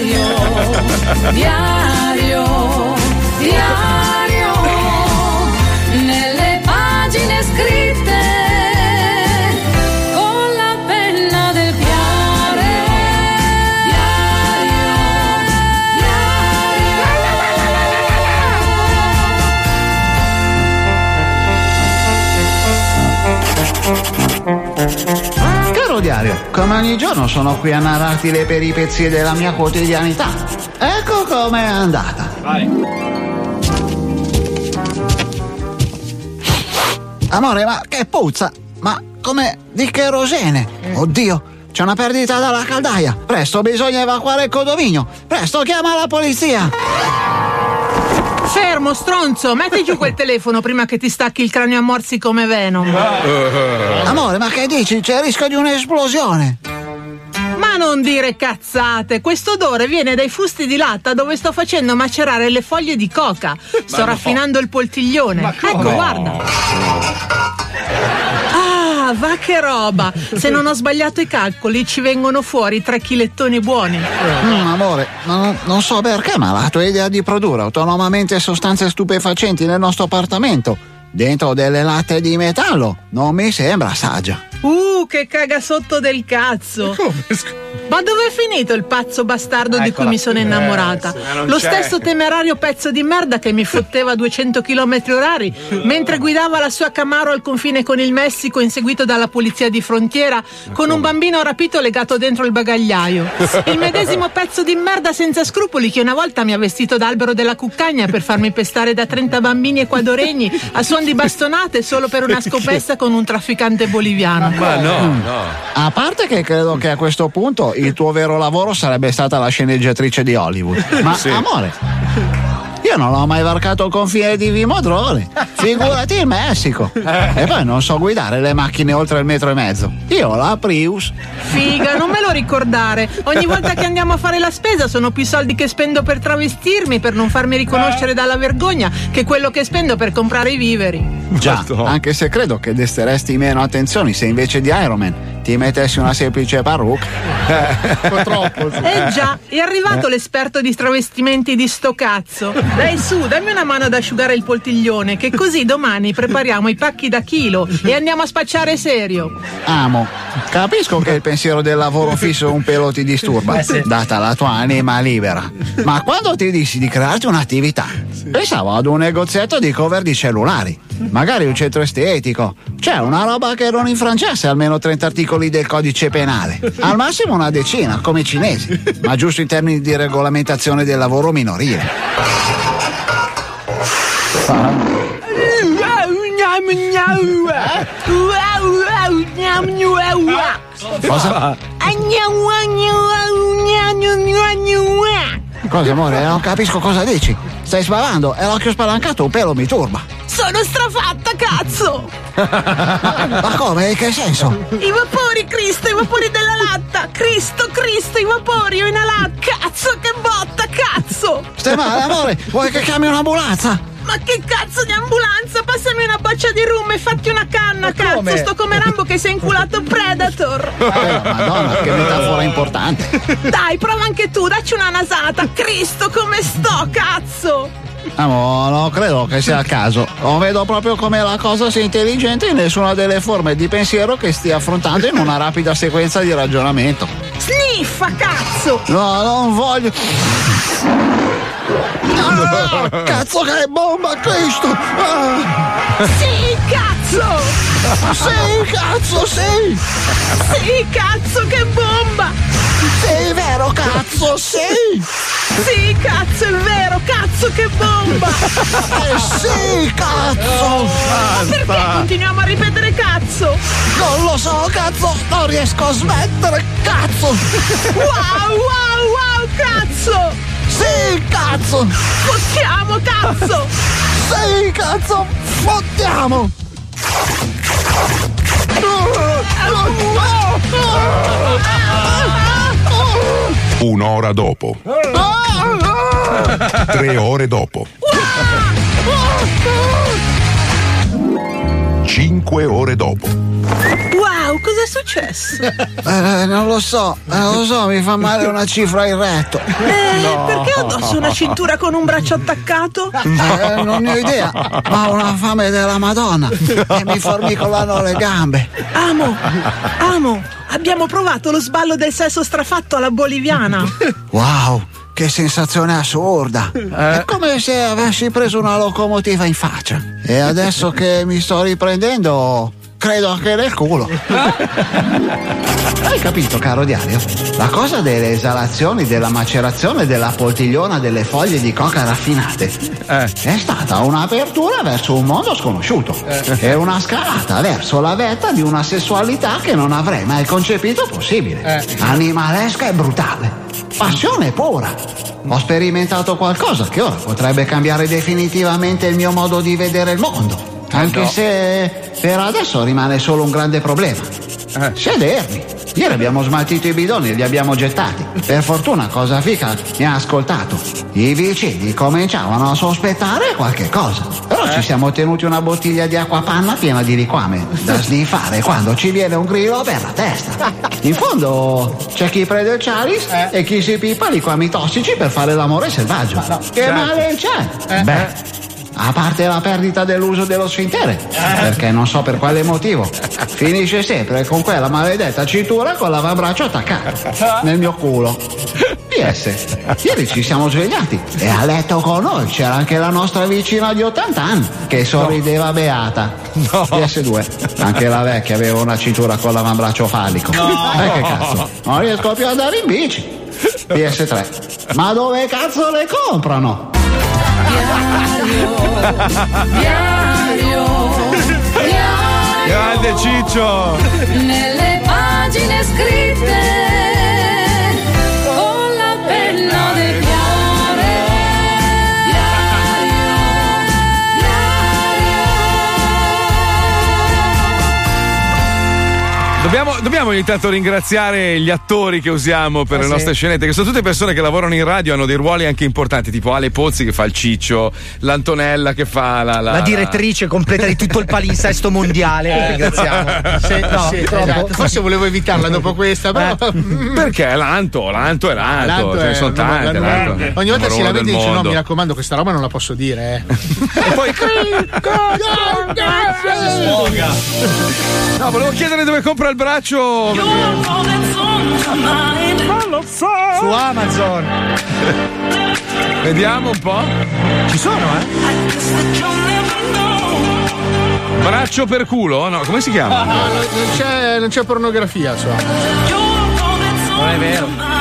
Diario, diario, Caro diario, come ogni giorno sono qui a narrarti le peripezie della mia quotidianità. Ecco com'è andata. Amore, ma che puzza! Ma come di cherosene! Oddio, c'è una perdita dalla caldaia! Presto, bisogna evacuare il condominio! Presto, chiama la polizia! Fermo, stronzo, metti giù quel telefono prima che ti stacchi il cranio a morsi come Venom. Amore, ma che dici? C'è il rischio di un'esplosione! Ma non dire cazzate, questo odore viene dai fusti di latta dove sto facendo macerare le foglie di coca. Sto raffinando il poltiglione. Ecco, guarda. Va che roba! Se non ho sbagliato i calcoli, ci vengono fuori tre chilettoni buoni. Mm, amore, non, non so perché, ma la tua idea di produrre autonomamente sostanze stupefacenti nel nostro appartamento, dentro delle latte di metallo, non mi sembra saggia. Uh, che caga sotto del cazzo. (laughs) Ma dove è finito il pazzo bastardo di cui Eccola. mi sono innamorata? Eh, Lo c'è. stesso temerario pezzo di merda che mi fotteva a 200 km orari mentre guidava la sua Camaro al confine con il Messico inseguito dalla polizia di frontiera con un bambino rapito legato dentro il bagagliaio. Il medesimo pezzo di merda senza scrupoli che una volta mi ha vestito d'albero della cuccagna per farmi pestare da 30 bambini ecuadoregni a suon di bastonate solo per una scopessa con un trafficante boliviano. Ma no, no. A parte che credo che a questo punto il tuo vero lavoro sarebbe stata la sceneggiatrice di Hollywood. Ma Sì. amore, io non ho mai varcato il confine di Vimodrone. (laughs) Figurati il Messico. E poi non so guidare le macchine oltre il metro e mezzo. Io ho la Prius. Figa, non me lo (laughs) ricordare. Ogni volta che andiamo a fare la spesa sono più soldi che spendo per travestirmi, per non farmi riconoscere dalla vergogna, che quello che spendo per comprare i viveri. Già, anche se credo che desteresti meno attenzioni se invece di Iron Man ti mettessi una semplice parrucca. troppo. Eh già, è arrivato l'esperto di travestimenti di sto cazzo. Dai su, dammi una mano ad asciugare il poltiglione, che così domani prepariamo i pacchi da chilo e andiamo a spacciare serio. Amo. Capisco che il pensiero del lavoro fisso un pelo ti disturba, Eh sì. data la tua anima libera. Ma quando ti dissi di crearti un'attività, pensavo ad un negozietto di cover di cellulari, magari un centro estetico. C'è una roba che non infrancesse almeno 30 articoli del codice penale. Al massimo una decina, come i cinesi, ma giusto in termini di regolamentazione del lavoro minorile. Cosa? Cosa amore? Non capisco cosa dici. Stai sbavando e l'occhio spalancato un pelo mi turba. Sono strafatta, cazzo! Ma come? Che senso? I vapori, Cristo, i vapori della latta! Cristo, Cristo, i vapori, ho inalato! Cazzo, che botta, cazzo! Stai male, amore? Vuoi che chiami un'ambulanza? Ma che cazzo di ambulanza? Passami una boccia di rum e fatti una canna, cazzo! come? Sto come Rambo che si è inculato Predator! Eh, Madonna, che metafora importante. Dai, prova anche tu, dacci una nasata! Cristo, come sto, cazzo! Amo, non credo che sia il caso. Non vedo proprio come la cosa sia intelligente in nessuna delle forme di pensiero che stia affrontando in una rapida sequenza di ragionamento. Sniffa, cazzo! No, non voglio. Ah, cazzo che bomba, Cristo! Ah. Sì, cazzo! Sì, cazzo, sì! Sì, cazzo, che bomba! Sì, vero, cazzo, sì! Sì, cazzo, è vero, cazzo, che bomba! (laughs) Eh sì, cazzo! Ma perché continuiamo a ripetere cazzo? Non lo so, cazzo! Non riesco a smettere, cazzo! Wow, wow, wow, cazzo! Sì, cazzo! Fottiamo, cazzo! Sì, cazzo! Fottiamo! Un'ora dopo. Tre ore dopo. Cinque ore dopo. Wow, cos'è successo? (laughs) Eh, non lo so, eh, non lo so, mi fa male una cifra in retto. Eh, perché ho addosso una cintura con un braccio attaccato? Eh, non ne ho idea, ma ho una fame della Madonna e mi formicolano le gambe. Amo, amo, abbiamo provato lo sballo del sesso strafatto alla boliviana. Wow, che sensazione assurda! È come se avessi preso una locomotiva in faccia. E adesso che mi sto riprendendo, credo anche nel culo. Hai capito, caro diario? La cosa delle esalazioni, della macerazione della poltigliona delle foglie di coca raffinate è stata un'apertura verso un mondo sconosciuto e una scalata verso la vetta di una sessualità che non avrei mai concepito possibile. Animalesca e brutale. Passione pura. Ho sperimentato qualcosa che ora potrebbe cambiare definitivamente il mio modo di vedere il mondo. Anche no. se per adesso rimane solo un grande problema. Sedermi. Ieri abbiamo smaltito i bidoni e li abbiamo gettati. Per fortuna cosa fica mi ha ascoltato. I vicini cominciavano a sospettare qualche cosa. Però ci siamo tenuti una bottiglia di acqua panna piena di liquame da (laughs) sniffare quando ci viene un grillo per la testa. In fondo c'è chi prende il chalice e chi si pipa liquami tossici per fare l'amore selvaggio. che certo. male c'è? Beh. A parte la perdita dell'uso dello sfintere, perché non so per quale motivo, finisce sempre con quella maledetta cintura con l'avambraccio attaccato nel mio culo. PS, ieri ci siamo svegliati e a letto con noi c'era anche la nostra vicina di 80 anni che sorrideva beata. PS2, anche la vecchia aveva una cintura con l'avambraccio fallico. Eh che cazzo, non riesco più ad andare in bici. PS3, ma dove cazzo le comprano? Grande Ciccio! Nelle pagine scritte Dobbiamo, dobbiamo ogni tanto ringraziare gli attori che usiamo per Eh le sì. nostre scenette, che sono tutte persone che lavorano in radio, hanno dei ruoli anche importanti, tipo Ale Pozzi che fa il ciccio, l'Antonella che fa la. La direttrice completa di tutto il palinsesto mondiale. (laughs) Ringraziamo. Sì, No, sì, esatto. Forse volevo evitarla dopo questa, però. Perché l'Anto, l'Anto è l'Anto, L'Anto ce ne sono tante. l'Anto. Ogni volta Numero si uno lamenta e dice: No, mondo. mi raccomando, questa roba non la posso dire. Eh. (laughs) E poi (laughs) No, volevo chiedere dove compra il braccio. Su Amazon. (laughs) Vediamo un po'. Ci sono, eh? Braccio per culo? No, come si chiama? No, non, non c'è, non c'è pornografia su Amazon. Non è vero.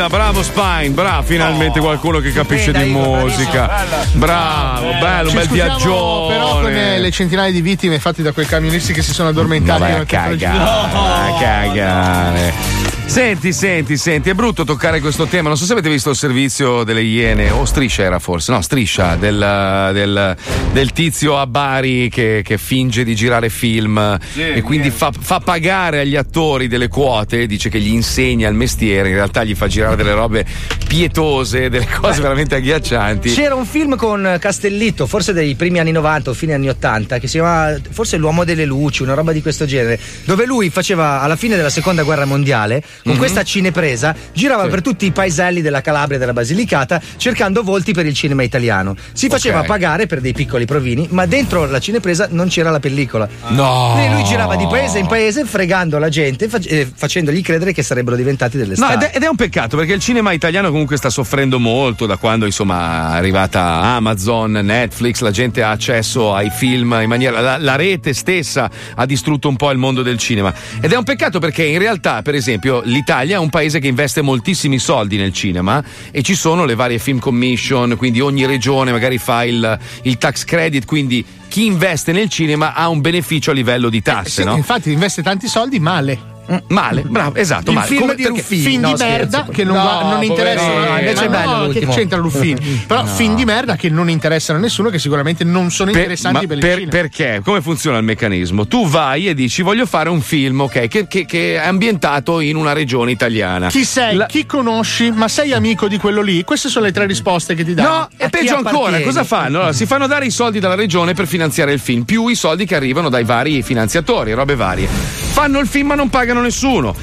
Bellissima, bravo Spine, bravo, finalmente qualcuno che capisce di musica. Bravo, bello, bel viaggione. Però con eh, le centinaia di vittime fatte da quei camionisti che si sono addormentati. Ma vai a cagare, a cagare. Senti, senti, senti, è brutto toccare questo tema. Non so se avete visto il servizio delle Iene, o Striscia era forse, no, Striscia, del, del- del tizio a Bari che, che finge di girare film Sì, e quindi fa, fa pagare agli attori delle quote, dice che gli insegna il mestiere, in realtà gli fa girare delle robe pietose, delle cose veramente agghiaccianti. C'era un film con Castellitto, forse dei primi anni 90 o fine anni 80, che si chiamava forse L'uomo delle luci, una roba di questo genere, dove lui faceva alla fine della seconda guerra mondiale, con Mhm. questa cinepresa, girava per tutti i paeselli della Calabria e della Basilicata cercando volti per il cinema italiano. Si faceva Ok. pagare per dei piccoli provini, ma dentro la cinepresa non c'era la pellicola. No! E lui girava di paese in paese fregando la gente, fac- eh, facendogli credere che sarebbero diventati delle No, star. ed è, ed è un peccato perché il cinema italiano comunque sta soffrendo molto da quando insomma è arrivata Amazon, Netflix, la gente ha accesso ai film in maniera. La, la rete stessa ha distrutto un po' il mondo del cinema. Ed è un peccato perché in realtà, per esempio, l'Italia è un paese che investe moltissimi soldi nel cinema e ci sono le varie film commission, quindi ogni regione magari fa il, il tax credit, quindi chi investe nel cinema ha un beneficio a livello di tasse, Sì, no? Infatti investe tanti soldi male. Male, bravo, esatto. Il male. film Come- di Ruffini, film No, di merda scherzo. che non, No, va- non interessano. poverino. Ma Invece è no, bello che c'entra Ruffini? (laughs) Però No. film di merda che non interessano a nessuno, che sicuramente non sono Per- interessanti ma per, il per- cinema. perché? Come funziona il meccanismo? Tu vai e dici voglio fare un film ok, che, che- che è ambientato in una regione italiana. Chi sei? Chi conosci? Ma sei amico di quello lì? Queste sono le tre risposte che ti danno. No, e peggio ancora, cosa fanno? Allora, si fanno dare i soldi dalla regione per finanziare il film, più i soldi che arrivano dai vari finanziatori, robe varie. Fanno il film ma non pagano nessuno.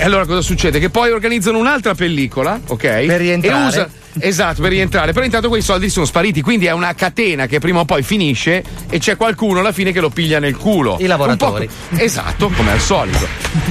Allora cosa succede? Che poi organizzano un'altra pellicola, ok? Per rientrare. E usa, esatto, per rientrare. Però intanto quei soldi sono spariti, quindi è una catena che prima o poi finisce e c'è qualcuno alla fine che lo piglia nel culo. I lavoratori. Esatto, come al solito.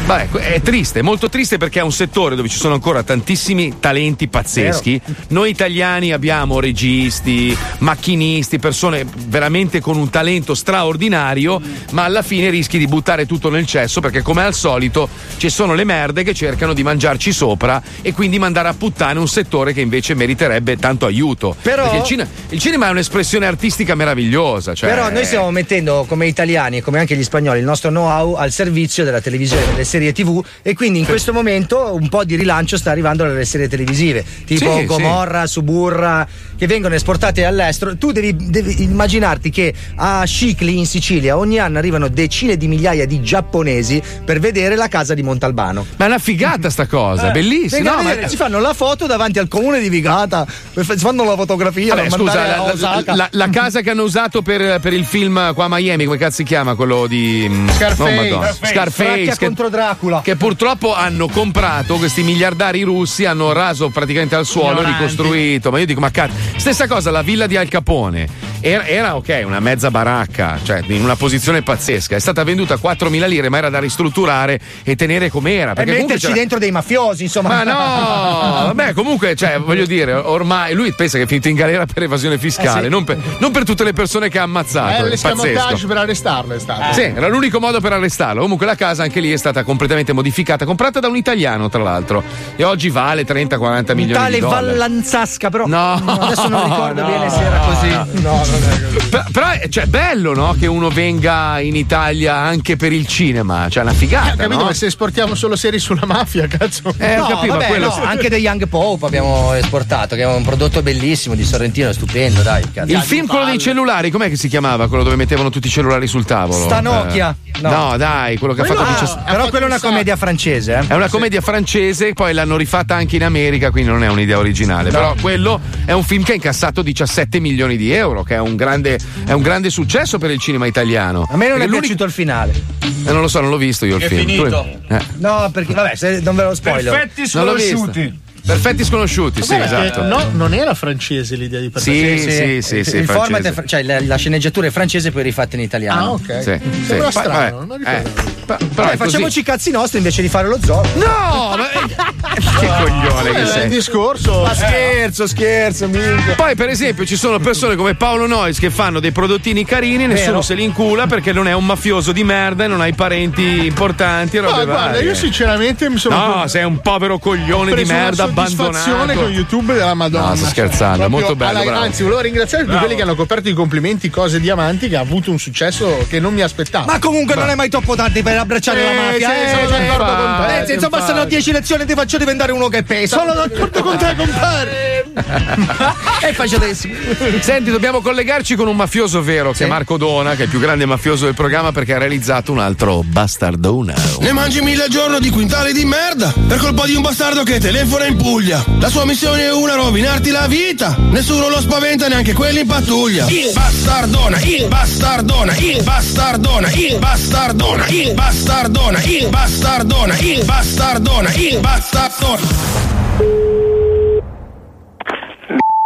Vabbè, è triste, molto triste perché è un settore dove ci sono ancora tantissimi talenti pazzeschi. Noi italiani abbiamo registi, macchinisti, persone veramente con un talento straordinario, ma alla fine rischi di buttare tutto nel cesso perché come al solito ci sono le merde che cercano di mangiarci sopra e quindi mandare a puttane un settore che invece meriterebbe tanto aiuto. Però- il, cine- il cinema è un'espressione artistica meravigliosa. Cioè, Però noi stiamo mettendo come italiani e come anche gli spagnoli il nostro know-how al servizio della televisione, delle serie TV e quindi in questo momento un po' di rilancio sta arrivando dalle serie televisive, tipo Sì, Gomorra, Suburra, che vengono esportate all'estero. Tu devi, devi immaginarti che a Scicli in Sicilia ogni anno arrivano decine di migliaia di giapponesi per vedere la casa di Montalbano. Ma è una figata sta cosa, Eh, bellissima. No, a ma- vedere, Si fanno la foto davanti al comune di Vigata, si fanno la fotografia Vabbè, scusa, la, la- la- la casa che hanno usato per, per il film qua a Miami, come cazzo si chiama? Quello di Scarface. no, Madonna. Scarface. Scarface, che, contro Dracula. che purtroppo hanno comprato questi miliardari russi, hanno raso praticamente al suolo, Ignoranti. ricostruito. Ma io dico, ma cazzo, stessa cosa, la villa di Al Capone. Era, era, ok, una mezza baracca, cioè in una posizione pazzesca. È stata venduta a 4.000 lire, ma era da ristrutturare e tenere com'era. E metterci c'era- dentro dei mafiosi, insomma. ma no, (laughs) vabbè, comunque, cioè, voglio dire, ormai lui pensa che è finito in galera per evasione fiscale, Eh sì. non, per, non per tutte le persone che ha ammazzato. Eh, è l'escamotage pazzesco. per arrestarlo è stato. Sì, era l'unico modo per arrestarlo. Comunque la casa anche lì è stata completamente modificata, comprata da un italiano, tra l'altro. E oggi vale 30-40 Un milioni tale di dollari. Vallanzasca, però. No, adesso non ricordo no, bene se era così. no. No, (laughs) Però, è cioè, bello, no? Che uno venga in Italia anche per il cinema. Cioè, una figata. Ho capito, no? ma se esportiamo solo serie sulla mafia, (laughs) cazzo. Eh, No, capito, vabbè, quello- no, anche The Young Pope abbiamo esportato, che è un prodotto bellissimo di Sorrentino, stupendo, dai. cazzo. Il film quello dei cellulari, com'è che si chiamava? Quello dove mettevano tutti i cellulari sul tavolo? Sta Nokia. Eh, No. no. dai, quello che ha Quello- fatto ah, 17 però quella è una commedia francese, eh. È una commedia francese, poi l'hanno rifatta anche in America, quindi non è un'idea originale. No. Però quello è un film che ha incassato 17 milioni di euro, che è un grande, è un grande successo per il cinema italiano. A me non è Perché l'unico- piaciuto il finale. Eh, non lo so, non l'ho visto io il È film. finito. Tu- eh. No, perché vabbè, se non ve lo spoiler. L'ho visto. Perfetti sconosciuti, sì, che esatto. No, non era francese l'idea di Sì, sì, sì, sì, il format è cioè la, la sceneggiatura è francese poi rifatta in italiano. Ah, ok. Sì, Sembra sì. strano, Vabbè, non eh, però così. facciamoci i cazzi nostri invece di fare lo zoo. No, (laughs) ma che coglione che Eh, sei. il discorso. Ma scherzo, scherzo, minchia. Poi, per esempio, ci sono persone come Paolo Nois che fanno dei prodottini carini e nessuno Vero. se li incula perché non è un mafioso di merda e non ha i parenti importanti robe Ma guarda, io sinceramente mi sono. No, sei un povero coglione di merda abbandonato. con YouTube della Madonna. No, sto scherzando, Proprio molto bello, alla-. Anzi, volevo ringraziare tutti quelli che hanno coperto i complimenti cose diamanti che ha avuto un successo che non mi aspettavo. Ma comunque non è mai troppo tardi per abbracciare la Eh, mafia. sì, sono d'accordo con te, Eh, se insomma, sono 10 lezioni ti faccio diventare uno che pesa. Sono d'accordo con te, compare. (laughs) È facilissimo. Senti, dobbiamo collegarci con un mafioso vero che è Marco Dona, che è il più grande mafioso del programma perché ha realizzato un altro bastardona. Ne mangi mille al giorno di quintali di merda per colpa di un bastardo che telefona in Puglia. La sua missione è una, rovinarti la vita. Nessuno lo spaventa, neanche quelli in pattuglia. Il bastardona, il bastardona, il bastardona, il bastardona, il bastardona, il bastardona, il bastardona, il bastardona.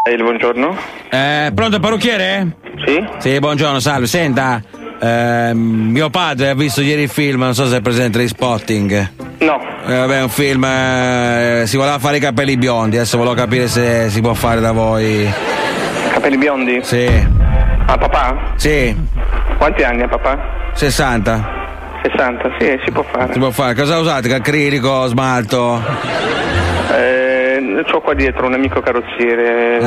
Il buongiorno? Eh, pronto parrucchiere? Sì? Sì, buongiorno, salve. Senta, ehm, mio padre ha visto ieri il film, non so se è presente di Spotting. No. Eh, vabbè, è un film, eh, si voleva fare i capelli biondi, adesso volevo capire se si può fare da voi. Capelli biondi? Sì. Ah, papà? Sì. Quanti anni ha papà? 60. 60, sì, si può fare. Si può fare. Cosa usate? Acrilico, smalto? Eh, ho qua dietro un amico carrozziere,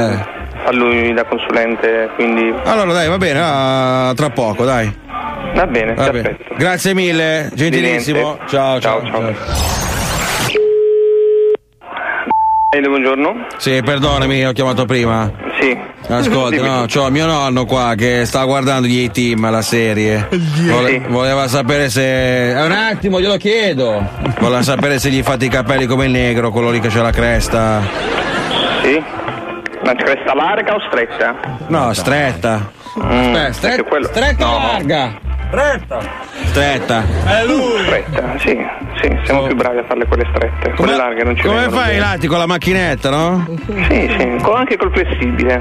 fa lui da consulente, quindi Allora dai, va bene, ah, tra poco, dai. va bene, Va bene. perfetto. Grazie mille, gentilissimo. Ciao, ciao, ciao. Ehi, buongiorno? Sì, perdonami, ho chiamato prima. Sì. Ascolta, no, c'ho mio nonno qua che sta guardando gli A-Team, la serie. Vole- voleva sapere se. Eh, un attimo, glielo chiedo. Voleva sapere se gli fate i capelli come il negro, quello lì che c'ha la cresta. Sì? Una cresta larga o stretta? No, stretta. Mm, Aspetta, stre- perché quello- stretta o no. larga? Stretta. Stretta. È lui! Stretta, sì, sì, siamo più bravi a farle quelle strette. Quelle larghe non ci Come fai bene. Lati con la macchinetta, no? Sì, sì, con- anche col flessibile.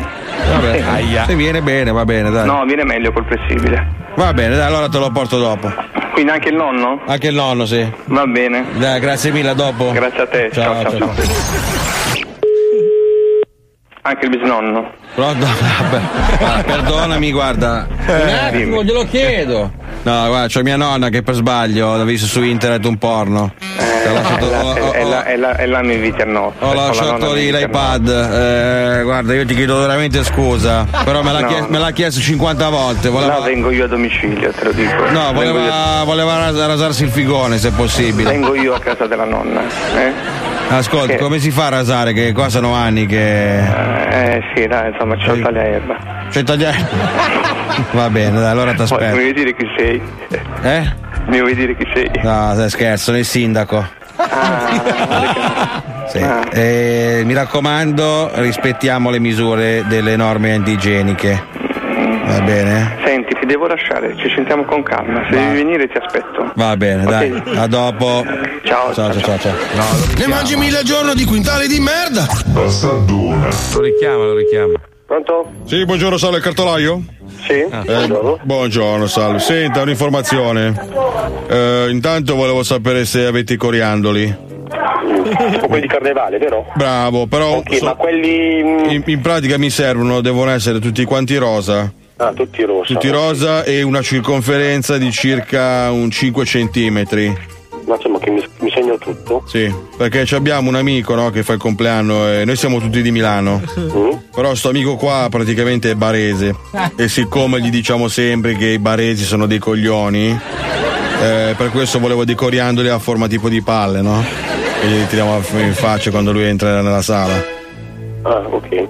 Vabbè. Se viene bene, va bene, dai. No, viene meglio col flessibile. Va bene, dai, allora te lo porto dopo. Quindi anche il nonno? Anche il nonno, sì. Va bene. Dai, grazie mille, a dopo. Grazie a te, ciao, ciao, ciao. Anche il bisnonno. Pronto? Vabbè. Ah, perdonami, guarda. Un attimo, glielo chiedo. No, guarda, c'ho mia nonna che per sbaglio ha visto su internet un porno. Eh, Ho lasciato- è, la, ho- ho- è, la, è, la, è la mi inviti a notte. Ho la lasciato lì l'iPad. Eh, guarda, io ti chiedo veramente scusa. Però me l'ha, No, chies- no. me l'ha chiesto 50 volte. Voleva, No, vengo io a domicilio, te lo dico. no, voleva, voleva ras- rasarsi il figone se possibile. Vengo io a casa della nonna. Eh? Ascolta, Che- come si fa a rasare? Che qua sono anni che. Eh sì, dai, insomma, c'ho il tagliaerba. C'è il tagliare. (laughs) Va bene, dai, allora ti Poi mi aspetto. vuoi dire chi sei? Eh? Mi vuoi dire chi sei? No, stai scherzo, sono il sindaco. Sì. Eh, mi raccomando, rispettiamo le misure delle norme antigeniche. Va bene? Senti, ti devo lasciare, ci sentiamo con calma. Se devi venire ti aspetto. Va bene, dai. A dopo. Ciao, ciao, ciao, ciao. ciao. Ne mangi mille al giorno di quintali di merda. Bastardona. Lo richiama, lo richiama. Pronto? Sì, buongiorno, salve, il cartolaio? Sì, Eh, buongiorno, salve. Senta, un'informazione. Eh, intanto volevo sapere se avete i coriandoli. Tipo quelli di carnevale, vero? Bravo, però Ok, so- ma quelli. mm, in, in pratica mi servono, devono essere tutti quanti rosa. Ah, tutti rosa. Tutti rosa e una circonferenza di circa un 5 centimetri. Ma insomma, che mi, mi segno tutto. Sì, perché abbiamo un amico no, che fa il compleanno e noi siamo tutti di Milano. Mm. Però sto amico qua praticamente è barese. E siccome gli diciamo sempre che i baresi sono dei coglioni, eh, per questo volevo dei coriandoli a forma tipo di palle, no? E glieli tiriamo in faccia quando lui entra nella sala. Ah, ok.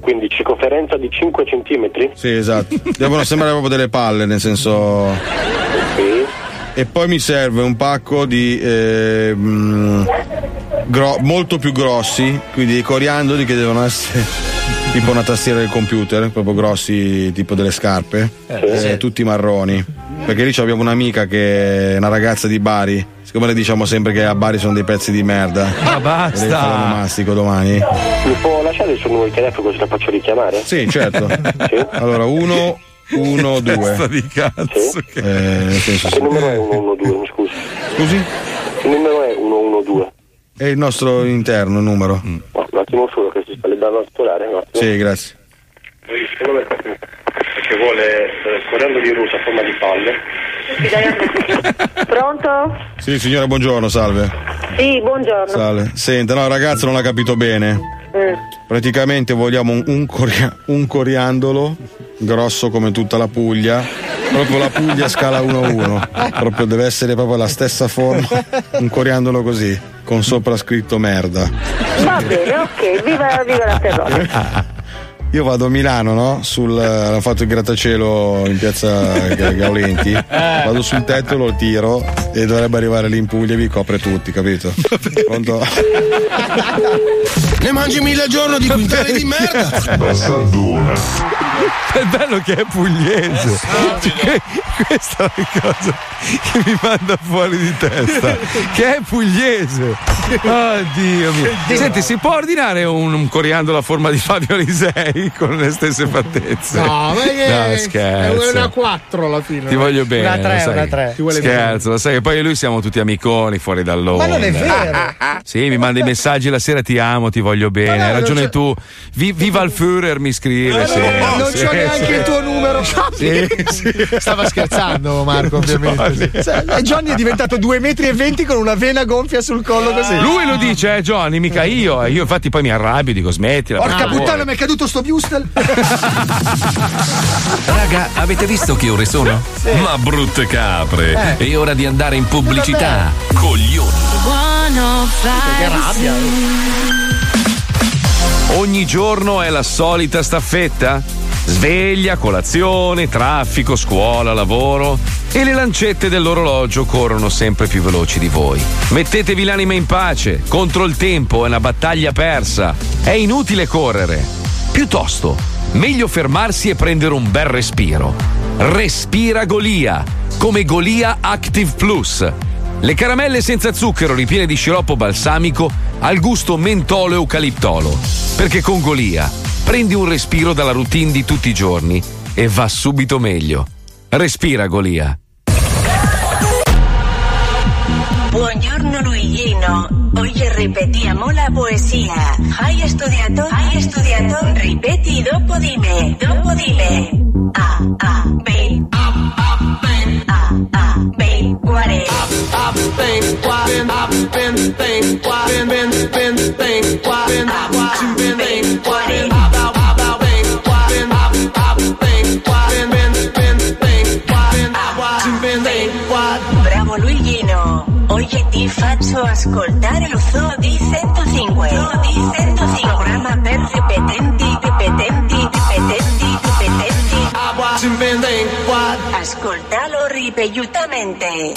Quindi circonferenza di 5 centimetri? Sì, esatto. Devono sembrare proprio delle palle, nel senso. E poi mi serve un pacco di eh, gro- molto più grossi, quindi dei coriandoli che devono essere (laughs) tipo una tastiera del computer, proprio grossi, tipo delle scarpe, Eh, eh, tutti marroni. Perché lì abbiamo un'amica che è una ragazza di Bari. Siccome le diciamo sempre che a Bari sono dei pezzi di merda. Ma basta. Le faranno mastico domani. Mi può lasciare il suo numero di telefono così la faccio richiamare? Sì, certo. (laughs) Allora, uno, uno, due. Testa di cazzo. Eh, nel senso, Che numero è 112, mi scusi? Scusi? Che numero è 112? È il nostro interno numero. No, un attimo solo che si sta leggendo a scolare, un attimo. Sì, grazie. Che vuole eh, coriandoli rosa a forma di palle. (laughs) Pronto? Sì, signora, buongiorno, salve. Sì, buongiorno. Salve. Senta, no, ragazzo non ha capito bene. Mm. Praticamente vogliamo un, un coria- un coriandolo grosso come tutta la Puglia Proprio la Puglia scala 1-1. Proprio deve essere proprio la stessa forma, un coriandolo così, con sopra scritto merda. Va bene, ok, viva, viva la terrore. Io vado a Milano, no? Sul, hanno fatto il grattacielo in piazza Ga- Gaulenti. (laughs) Vado sul tetto, lo tiro e dovrebbe arrivare lì in Puglia e vi copre tutti, capito? (laughs) Pronto? Ne mangi mille al giorno di quintali di merda. È bello che è pugliese. Cioè, (laughs) questa è la cosa che mi manda fuori di testa. Che è pugliese. Oh Dio mio. Senti, si può ordinare un, un coriandolo a forma di Fabio Lisei (laughs) con le stesse fattezze? No, ma che No, è scherzo. una 4 alla fine. Ti voglio bene. Una 3, lo sai. una 3. Ti vuole bene. Scherzo, lo sai che poi e lui siamo tutti amiconi fuori dall'onda. Ma non è vero. Sì, mi manda i messaggi la sera, ti amo, ti voglio bene. no, Hai ragione tu. Vi- viva il Führer mi scrive. sì, non sì, c'ho neanche sì. il tuo numero. Sì, sì. Stava scherzando Marco, ovviamente. E Johnny è diventato 2 metri e 20 con una vena gonfia sul collo così. Lui lo dice, eh, Johnny, mica io. E Io infatti poi mi arrabbio, dico smettila. Porca puttana, mi è caduto sto Bustel. Raga, avete visto che ore sono? Ma brutte capre! Eh. È ora di andare in pubblicità. Coglioni! Che rabbia. Ogni giorno è la solita staffetta? Sveglia, colazione, traffico, scuola, lavoro e le lancette dell'orologio corrono sempre più veloci di voi. Mettetevi l'anima in pace, contro il tempo è una battaglia persa, è inutile correre. Piuttosto, meglio fermarsi e prendere un bel respiro. Respira Golia, come Golia Active Plus. Le caramelle senza zucchero ripiene di sciroppo balsamico al gusto mentolo eucaliptolo. Perché con Golia prendi un respiro dalla routine di tutti i giorni e va subito meglio. Respira Golia. Buongiorno Luigino, oggi ripetiamo la poesia. Hai studiato? Hai studiato? Ripeti dopo di me, dopo di me. A, A, B, A, A, B, A, A, B, qual è? A, B, qual A, B, B, Ben, Ben, Ben, qual A? A, A, A, Oggi ti faccio ascoltare lo Zoo di 105. Zoo di 105. Programma per ripetenti, ripetenti, ripetenti, ripetenti. Ascoltalo ripetutamente.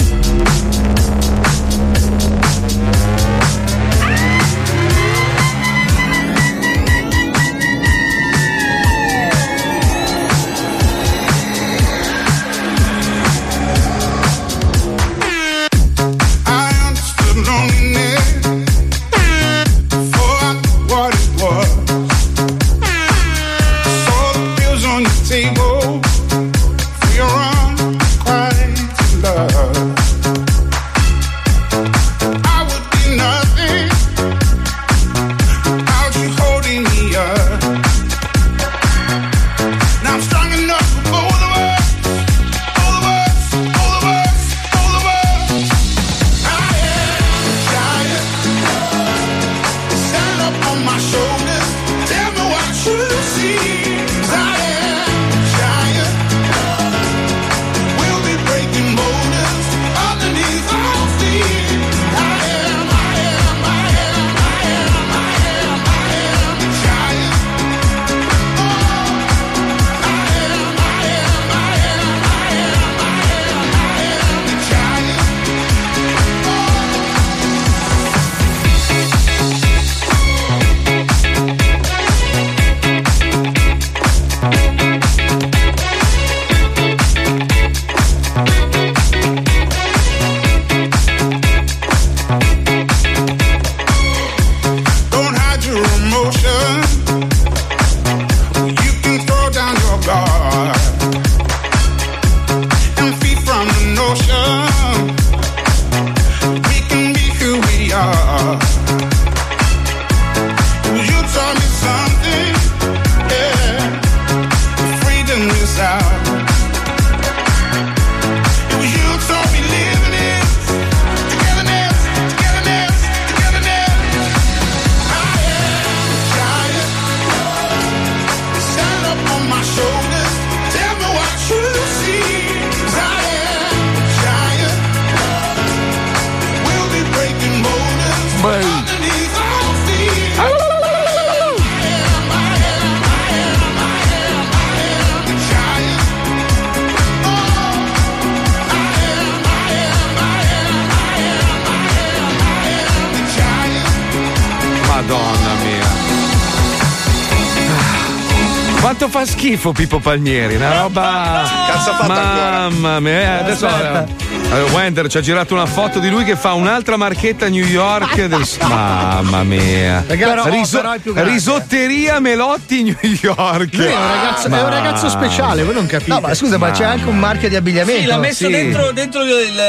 Schifo Pippo Palmieri, una roba. (laughs) Cazzo ha fatto Mamma mia, eh, adesso. Eh, Wender ci ha girato una foto di lui che fa un'altra marchetta a New York. del- (laughs) Mamma mia. Ragazzi, Riso- però è risotteria Melotti New York. Lui è un ragazzo, è un ragazzo speciale, voi non capite. No, ma scusa, ma c'è anche un marchio di abbigliamento. Sì, l'ha messo Sì. dentro, dentro il,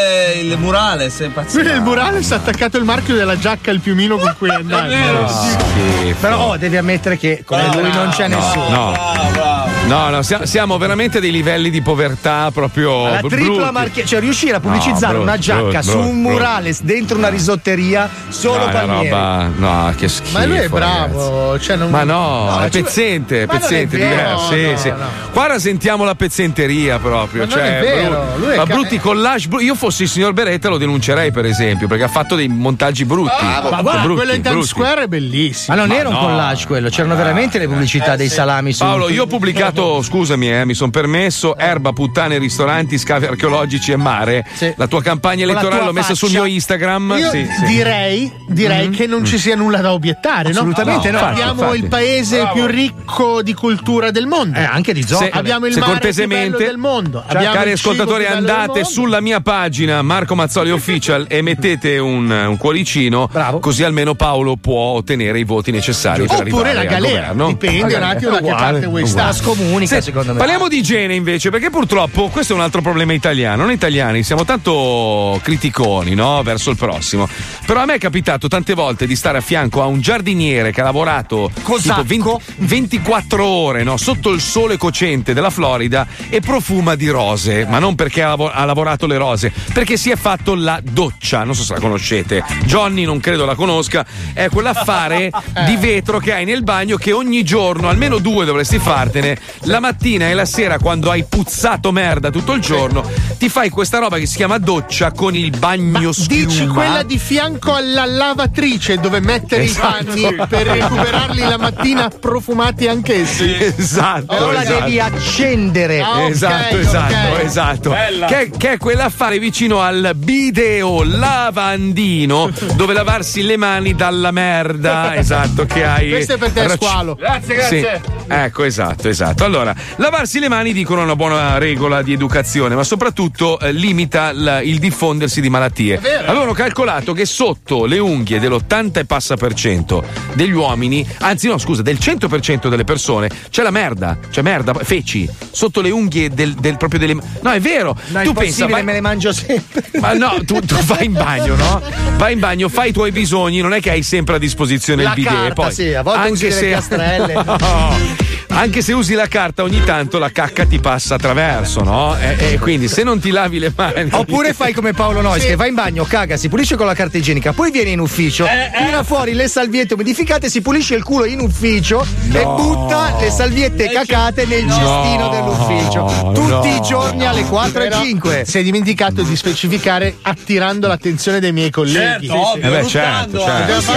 il murale, sei Lui nel murale si è attaccato il marchio della giacca al piumino con cui è andato. (laughs) Però oh, devi ammettere che come lui non c'è nessuno. No. No, no, siamo, veramente a dei livelli di povertà proprio. La tripla marchia, cioè riuscire a pubblicizzare No, una brutto, giacca brutto, su un brutto. murale s- dentro una risotteria solo No, una Palmieri. roba. No, che schifo. Ma lui è ragazzi. bravo. Cioè non... Ma no, No, è pezzente, è Ma non è pezzente, diverso. Sì, no, sì. no. Qua rasentiamo la pezzenteria proprio. Ma non cioè, è vero, bru- lui è ma ca- brutti collage. bru- io fossi il signor Beretta lo denuncerei, per esempio, perché ha fatto dei montaggi brutti. Ma guarda, brutti, quello in Times. Square è bellissimo. Ma non Ma era un collage quello, c'erano veramente le pubblicità dei salami su. Paolo, io ho pubblicato, scusami, eh, mi sono permesso erba, puttane, ristoranti, scavi archeologici e mare. La tua campagna elettorale tua l'ho messa sul mio Instagram. Io Sì, sì. direi, direi che non ci sia nulla da obiettare, no? Assolutamente no. Abbiamo Infatti, il infatti. paese Bravo. più ricco di cultura del mondo. Eh, anche di Se- Abbiamo il se mare più cortesemente, bello del mondo. Cioè, Abbiamo cari il ascoltatori, più andate sulla mia pagina Marco Mazzoli Official e mettete un, un cuoricino, così almeno Paolo può ottenere i voti necessari per Oppure arrivare la al galera, governo. dipende un attimo da che parte vuoi stare. Scomunica, Senti, secondo me. Parliamo di igiene invece, perché purtroppo questo è un altro problema italiano. Noi italiani siamo tanto criticoni no? verso il prossimo. Però a me è capitato tante volte di stare a fianco a un giardiniere che ha lavorato tipo 20 24 ore no? sotto il sole cocente della Florida e profuma di rose. Ma non perché ha, ha lavorato le rose, perché si è fatto la doccia. Non so se la conoscete. Johnny non credo la conosca. È quell'affare (laughs) di vetro che hai nel bagno che ogni giorno, almeno due dovresti fartene, la mattina e la sera quando hai puzzato merda tutto il giorno, ti fai questa roba che si chiama doccia con il bagno schiuma. Dici quella di fianco alla lavatrice dove mettere Esatto. i panni per recuperarli la mattina profumati anch'essi. Esatto. La esatto. devi accendere. Ah, ok, esatto, esatto, esatto. Bella. Che, che è quell'affare vicino al bideo lavandino dove lavarsi le mani dalla merda. (laughs) Esatto, che hai. Questo è per te, rac- squalo. Grazie, grazie. Sì. Ecco, esatto, esatto. Allora, lavarsi le mani dicono una buona regola di educazione, ma soprattutto eh, limita l- il diffondersi di malattie. Avevano calcolato che sotto le unghie dell'80 e passa per cento degli uomini, anzi no, scusa, del 100% delle persone, c'è la merda, c'è merda, feci, sotto le unghie del, del- proprio delle No, è vero. No, tu impossibile, vai- me le mangio sempre. ma no, tu, tu vai in bagno, no? Vai in bagno, fai i tuoi bisogni, non è che hai sempre a disposizione La il bidet. carta, poi, sì, a volte usi delle piastrelle. (laughs) No. Anche se usi la carta, ogni tanto la cacca ti passa attraverso, no? E, e quindi se non ti lavi le mani. Oppure fai come Paolo Nois che va in bagno, caga, si pulisce con la carta igienica, poi viene in ufficio, tira fuori le salviette umidificate, si pulisce il culo in ufficio e butta le salviette cacate nel cestino dell'ufficio. Tutti no. i giorni alle 4 Però e 5. Si è dimenticato di specificare attirando l'attenzione dei miei colleghi. Certo, ovvio, Eh beh, certo, certo.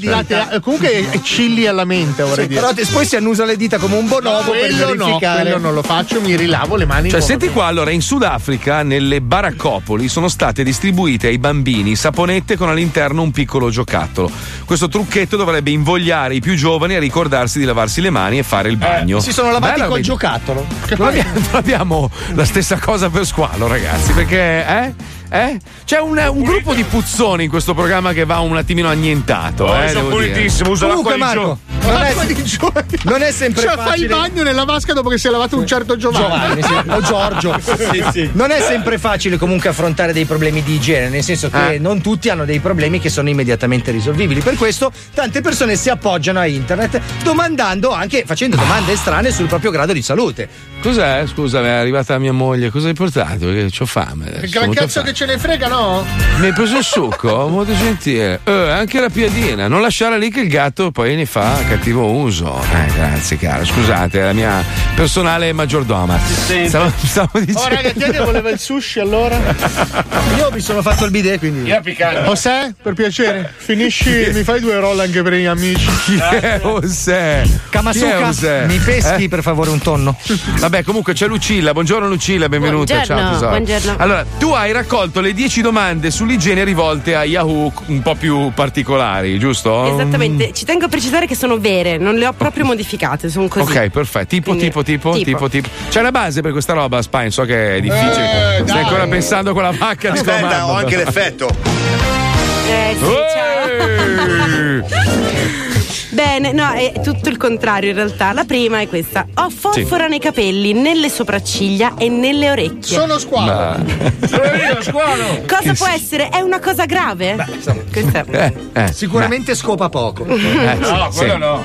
Platea- Comunque cilli alla mente, vorrei Sì, dire. però te- poi si annusa le dita come un bonobo per quello no, verificare. quello non lo faccio, mi rilavo le mani. Cioè, senti qua, allora, in Sudafrica, nelle baraccopoli, sono state distribuite ai bambini saponette con all'interno un piccolo giocattolo. Questo trucchetto dovrebbe invogliare i più giovani a ricordarsi di lavarsi le mani e fare il bagno. Eh, Si sono lavati Bella col giocattolo. Non abbiamo, non abbiamo la stessa cosa per squalo, ragazzi, perché, eh? Eh? C'è un, un gruppo di puzzoni in questo programma che va un attimino annientato. Oh, eh, sono pulitissimo, uso Comunque, l'acqua di Marco, gio- non è, Acqua di Giovanni. (laughs) non è sempre Cioè, fai il facile. bagno nella vasca dopo che si è lavato un certo Giovanni. Giovanni sì, o Giorgio. (laughs) Non è sempre facile comunque affrontare dei problemi di igiene, nel senso che Eh. non tutti hanno dei problemi che sono immediatamente risolvibili. Per questo tante persone si appoggiano a internet domandando anche, facendo domande strane sul proprio grado di salute. Cos'è? Scusa, è arrivata mia moglie. Cosa hai portato? Perché ho fame. adesso, Che gran cazzo fame. che ce ne frega, no? Mi hai preso il succo? (laughs) Molto gentile. Eh, anche la piadina. Non lasciare lì che il gatto poi ne fa cattivo uso. Eh, grazie, caro. Scusate, è la mia personale maggiordoma. Stavo, stavo dicendo. Oh, raga, chi è che voleva il sushi allora? (laughs) Io mi sono fatto il bidet, quindi. José, per piacere, finisci, mi fai due roll anche per gli amici. Chi è José? Kamasuka, mi peschi Eh? per favore un tonno. Vabbè, comunque c'è Lucilla. Buongiorno Lucilla, benvenuta. Buongiorno, Ciao tesoro. buongiorno. Allora, tu hai raccolto le 10 domande sull'igiene rivolte a Yahoo un po' più particolari, giusto? Esattamente, ci tengo a precisare che sono vere, non le ho proprio (laughs) modificate, sono così. Ok, perfetto. Tipo, Quindi- tipo, tipo, tipo. tipo, tipo. C'è una base per questa roba, Spine, so che è difficile. Eh, Stai dai. ancora pensando a quella vacca di Aspetta, ho anche l'effetto. Eh, sì, ciao. (laughs) Bene, no, è tutto il contrario in realtà. La prima è questa. Ho forfora nei capelli, nelle sopracciglia e nelle orecchie. Sono squalo. Sono io, squalo. Cosa può essere? È una cosa grave? Questa è- Sicuramente scopa poco. no, quello no.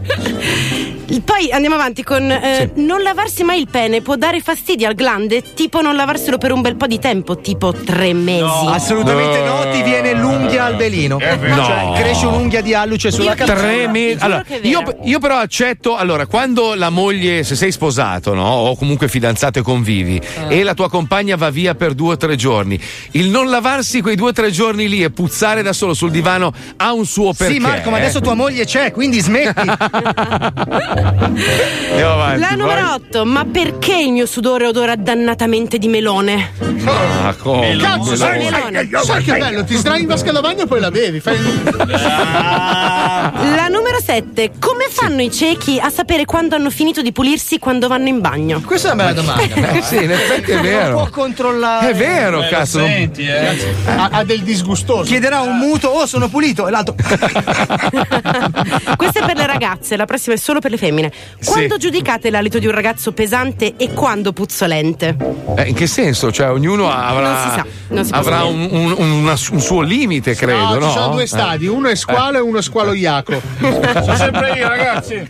(laughs) Poi andiamo avanti con eh, non lavarsi mai il pene può dare fastidio al glande, tipo non lavarselo per un bel po' di tempo, tipo tre mesi. Assolutamente no, ti viene l'unghia al belino. vero. Cioè, No. cresce un'unghia di alluce sulla Tre cazzola. mesi. Allora, io, io però accetto, allora, quando la moglie, se sei sposato, no? O comunque fidanzato e convivi, e la tua compagna va via per due o tre giorni, il non lavarsi quei due o tre giorni lì e puzzare da solo sul divano ha un suo perché. Sì, Marco, ma eh. adesso tua moglie c'è, quindi smetti. (laughs) Andiamo avanti, La numero vai. 8, ma perché il mio sudore odora dannatamente di melone? Ah, come? Cazzo, sai, Melone. sai che bello, ti sdrai in vasca da bagno e poi la bevi. Fai La numero 7, come fanno i ciechi a sapere quando hanno finito di pulirsi quando vanno in bagno? Questa è una bella domanda. Eh, (laughs) sì, in effetti è Non vero. può controllare. È vero, cazzo. non- eh. ha, ha del disgustoso. Chiederà un muto, oh sono pulito, e l'altro. (laughs) Questa è per le ragazze, la prossima è solo per le femmine. Quando giudicate l'alito di un ragazzo pesante e quando puzzolente? Eh, in che senso? Cioè, ognuno avrà, Non si sa, non si può avrà un, un- una- un suo limite, credo. No, ci sono due Eh. stadi, uno è squalo e uno è squalo iaco. (laughs) Sono sempre io, ragazzi.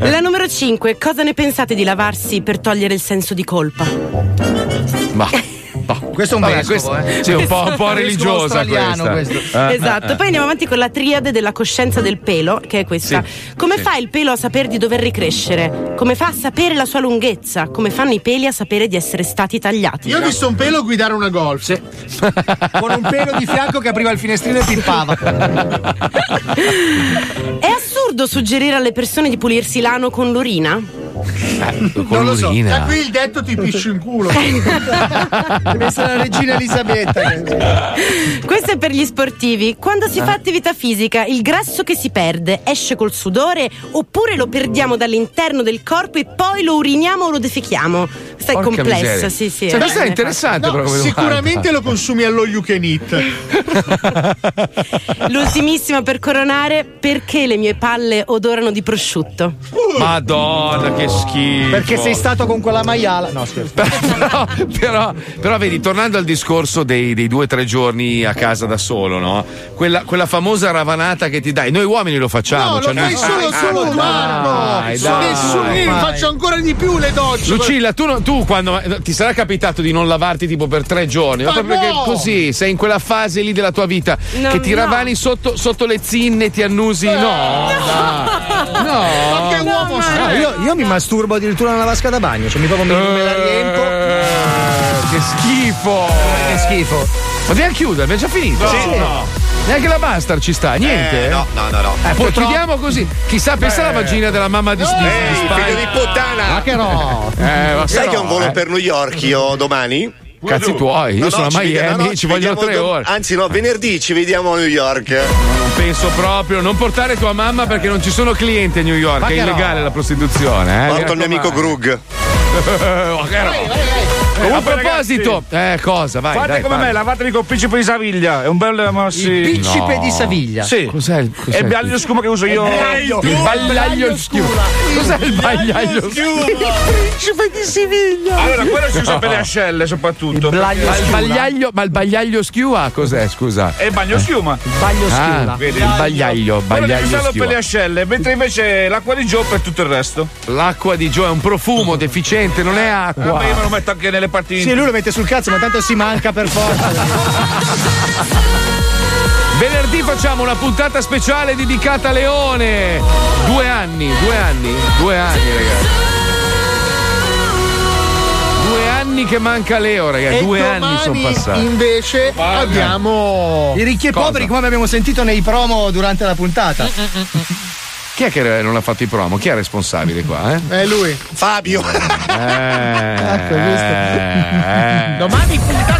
La numero 5, cosa ne pensate di lavarsi per togliere il senso di colpa? Ma. Questo è un Vabbè, vescovo, questo- eh. sì, un po', un po' (laughs) religiosa questa. questo. Eh, esatto, eh, poi andiamo avanti con la triade della coscienza del pelo, che è questa. Sì, Come sì. fa il pelo a sapere di dover ricrescere? Come fa a sapere la sua lunghezza? Come fanno i peli a sapere di essere stati tagliati? Io ho visto un pelo guidare una golf. (laughs) Con un pelo di fianco che apriva il finestrino e pippava. (laughs) È assurdo suggerire alle persone di pulirsi l'ano con l'urina? Con Non lo so. Da qui il detto ti pisci in culo. (laughs) Deve essere la regina Elisabetta. Questo è per gli sportivi. Quando si fa attività fisica, il grasso che si perde esce col sudore oppure lo perdiamo dall'interno del corpo e poi lo uriniamo o lo defechiamo? Questa è Porca complessa, miseria. sì, sì. Cioè, eh, questa è eh, interessante, No, sicuramente lo consumi allo you can eat. (laughs) L'ultimissima per coronare, perché le mie palle odorano di prosciutto? Madonna, che schifo. Perché sei stato con quella maiala. No, scherzo. (laughs) però, però, però vedi, tornando al discorso dei, dei due o tre giorni a casa da solo, no? Quella, quella famosa ravanata che ti dai, noi uomini lo facciamo. No, cioè, lo fai noi- solo Ah, tu, Marco. Nessuno, io faccio ancora di più le docce. Lucilla, tu, no- tu quando ti sarà capitato di non lavarti tipo per tre giorni, ma proprio no! che così sei in quella fase lì della tua vita No, che ti no. ravani sotto, sotto le zinne, ti annusi. No, dai. no. Ma che uomo sei? Ah, io, io mi masturbo addirittura nella vasca da bagno, cioè mi proprio mi, me la riempo. Eh, che schifo! Che schifo. Ma dobbiamo chiudere, abbiamo già finito? Sì. no. Neanche la Bastard ci sta, niente? Eh, no, no, no, no. Eh, poi purtroppo- chiudiamo così. Chissà, pensa alla vagina della mamma di, di Ehi, figlio di puttana! Ma che no. Eh, ma Sai però, che ho un volo eh. per New York io domani? Cazzi tuoi, io No, no, sono a ci Miami, no, no, ci vogliono tre dom- ore. Anzi, no, venerdì ci vediamo a New York. Non penso proprio, non portare tua mamma perché non ci sono clienti a New York, Ma è illegale la prostituzione. Eh, Porto il mio amico Grug. Ma che roba. Comunque, a proposito, eh, cosa? Vai, Fate dai, come parla. me, lavatevi col principe di Saviglia. È un bel massi. Il principe No. di Saviglia. Sì. Cos'è il, cos'è È il il- scumo che uso io. Il bagliaglio schiuma. Cos'è il bagliaglio schiuma? Principe di Siviglia. Allora, quello si usa (laughs) per le ascelle soprattutto. Ma il bagliaglio, ma il bagliaglio schiuma cos'è, scusa? E il bagno schiuma. Baglio Ah, schiula. vedi, il bagliaglio, bagliaglio usarlo per le schiuma. ascelle, mentre invece l'acqua di Gio per tutto il resto. L'acqua di Gio è un profumo deficiente, non è acqua. Vabbè, io me lo metto anche nelle parti Sì, lui lo mette sul cazzo, ma tanto si manca per forza. Venerdì facciamo una puntata speciale dedicata a Leone. Due anni, due anni, due anni, ragazzi. Due anni che manca Leo, ragazzi. E Due anni domani sono passati. Invece abbiamo. I ricchi e Cosa? poveri, come abbiamo sentito nei promo durante la puntata. Chi è che non ha fatto i promo? Chi è responsabile qua? Eh? È lui. Fabio. Eh, (laughs) Ecco, eh, eh. Domani puntate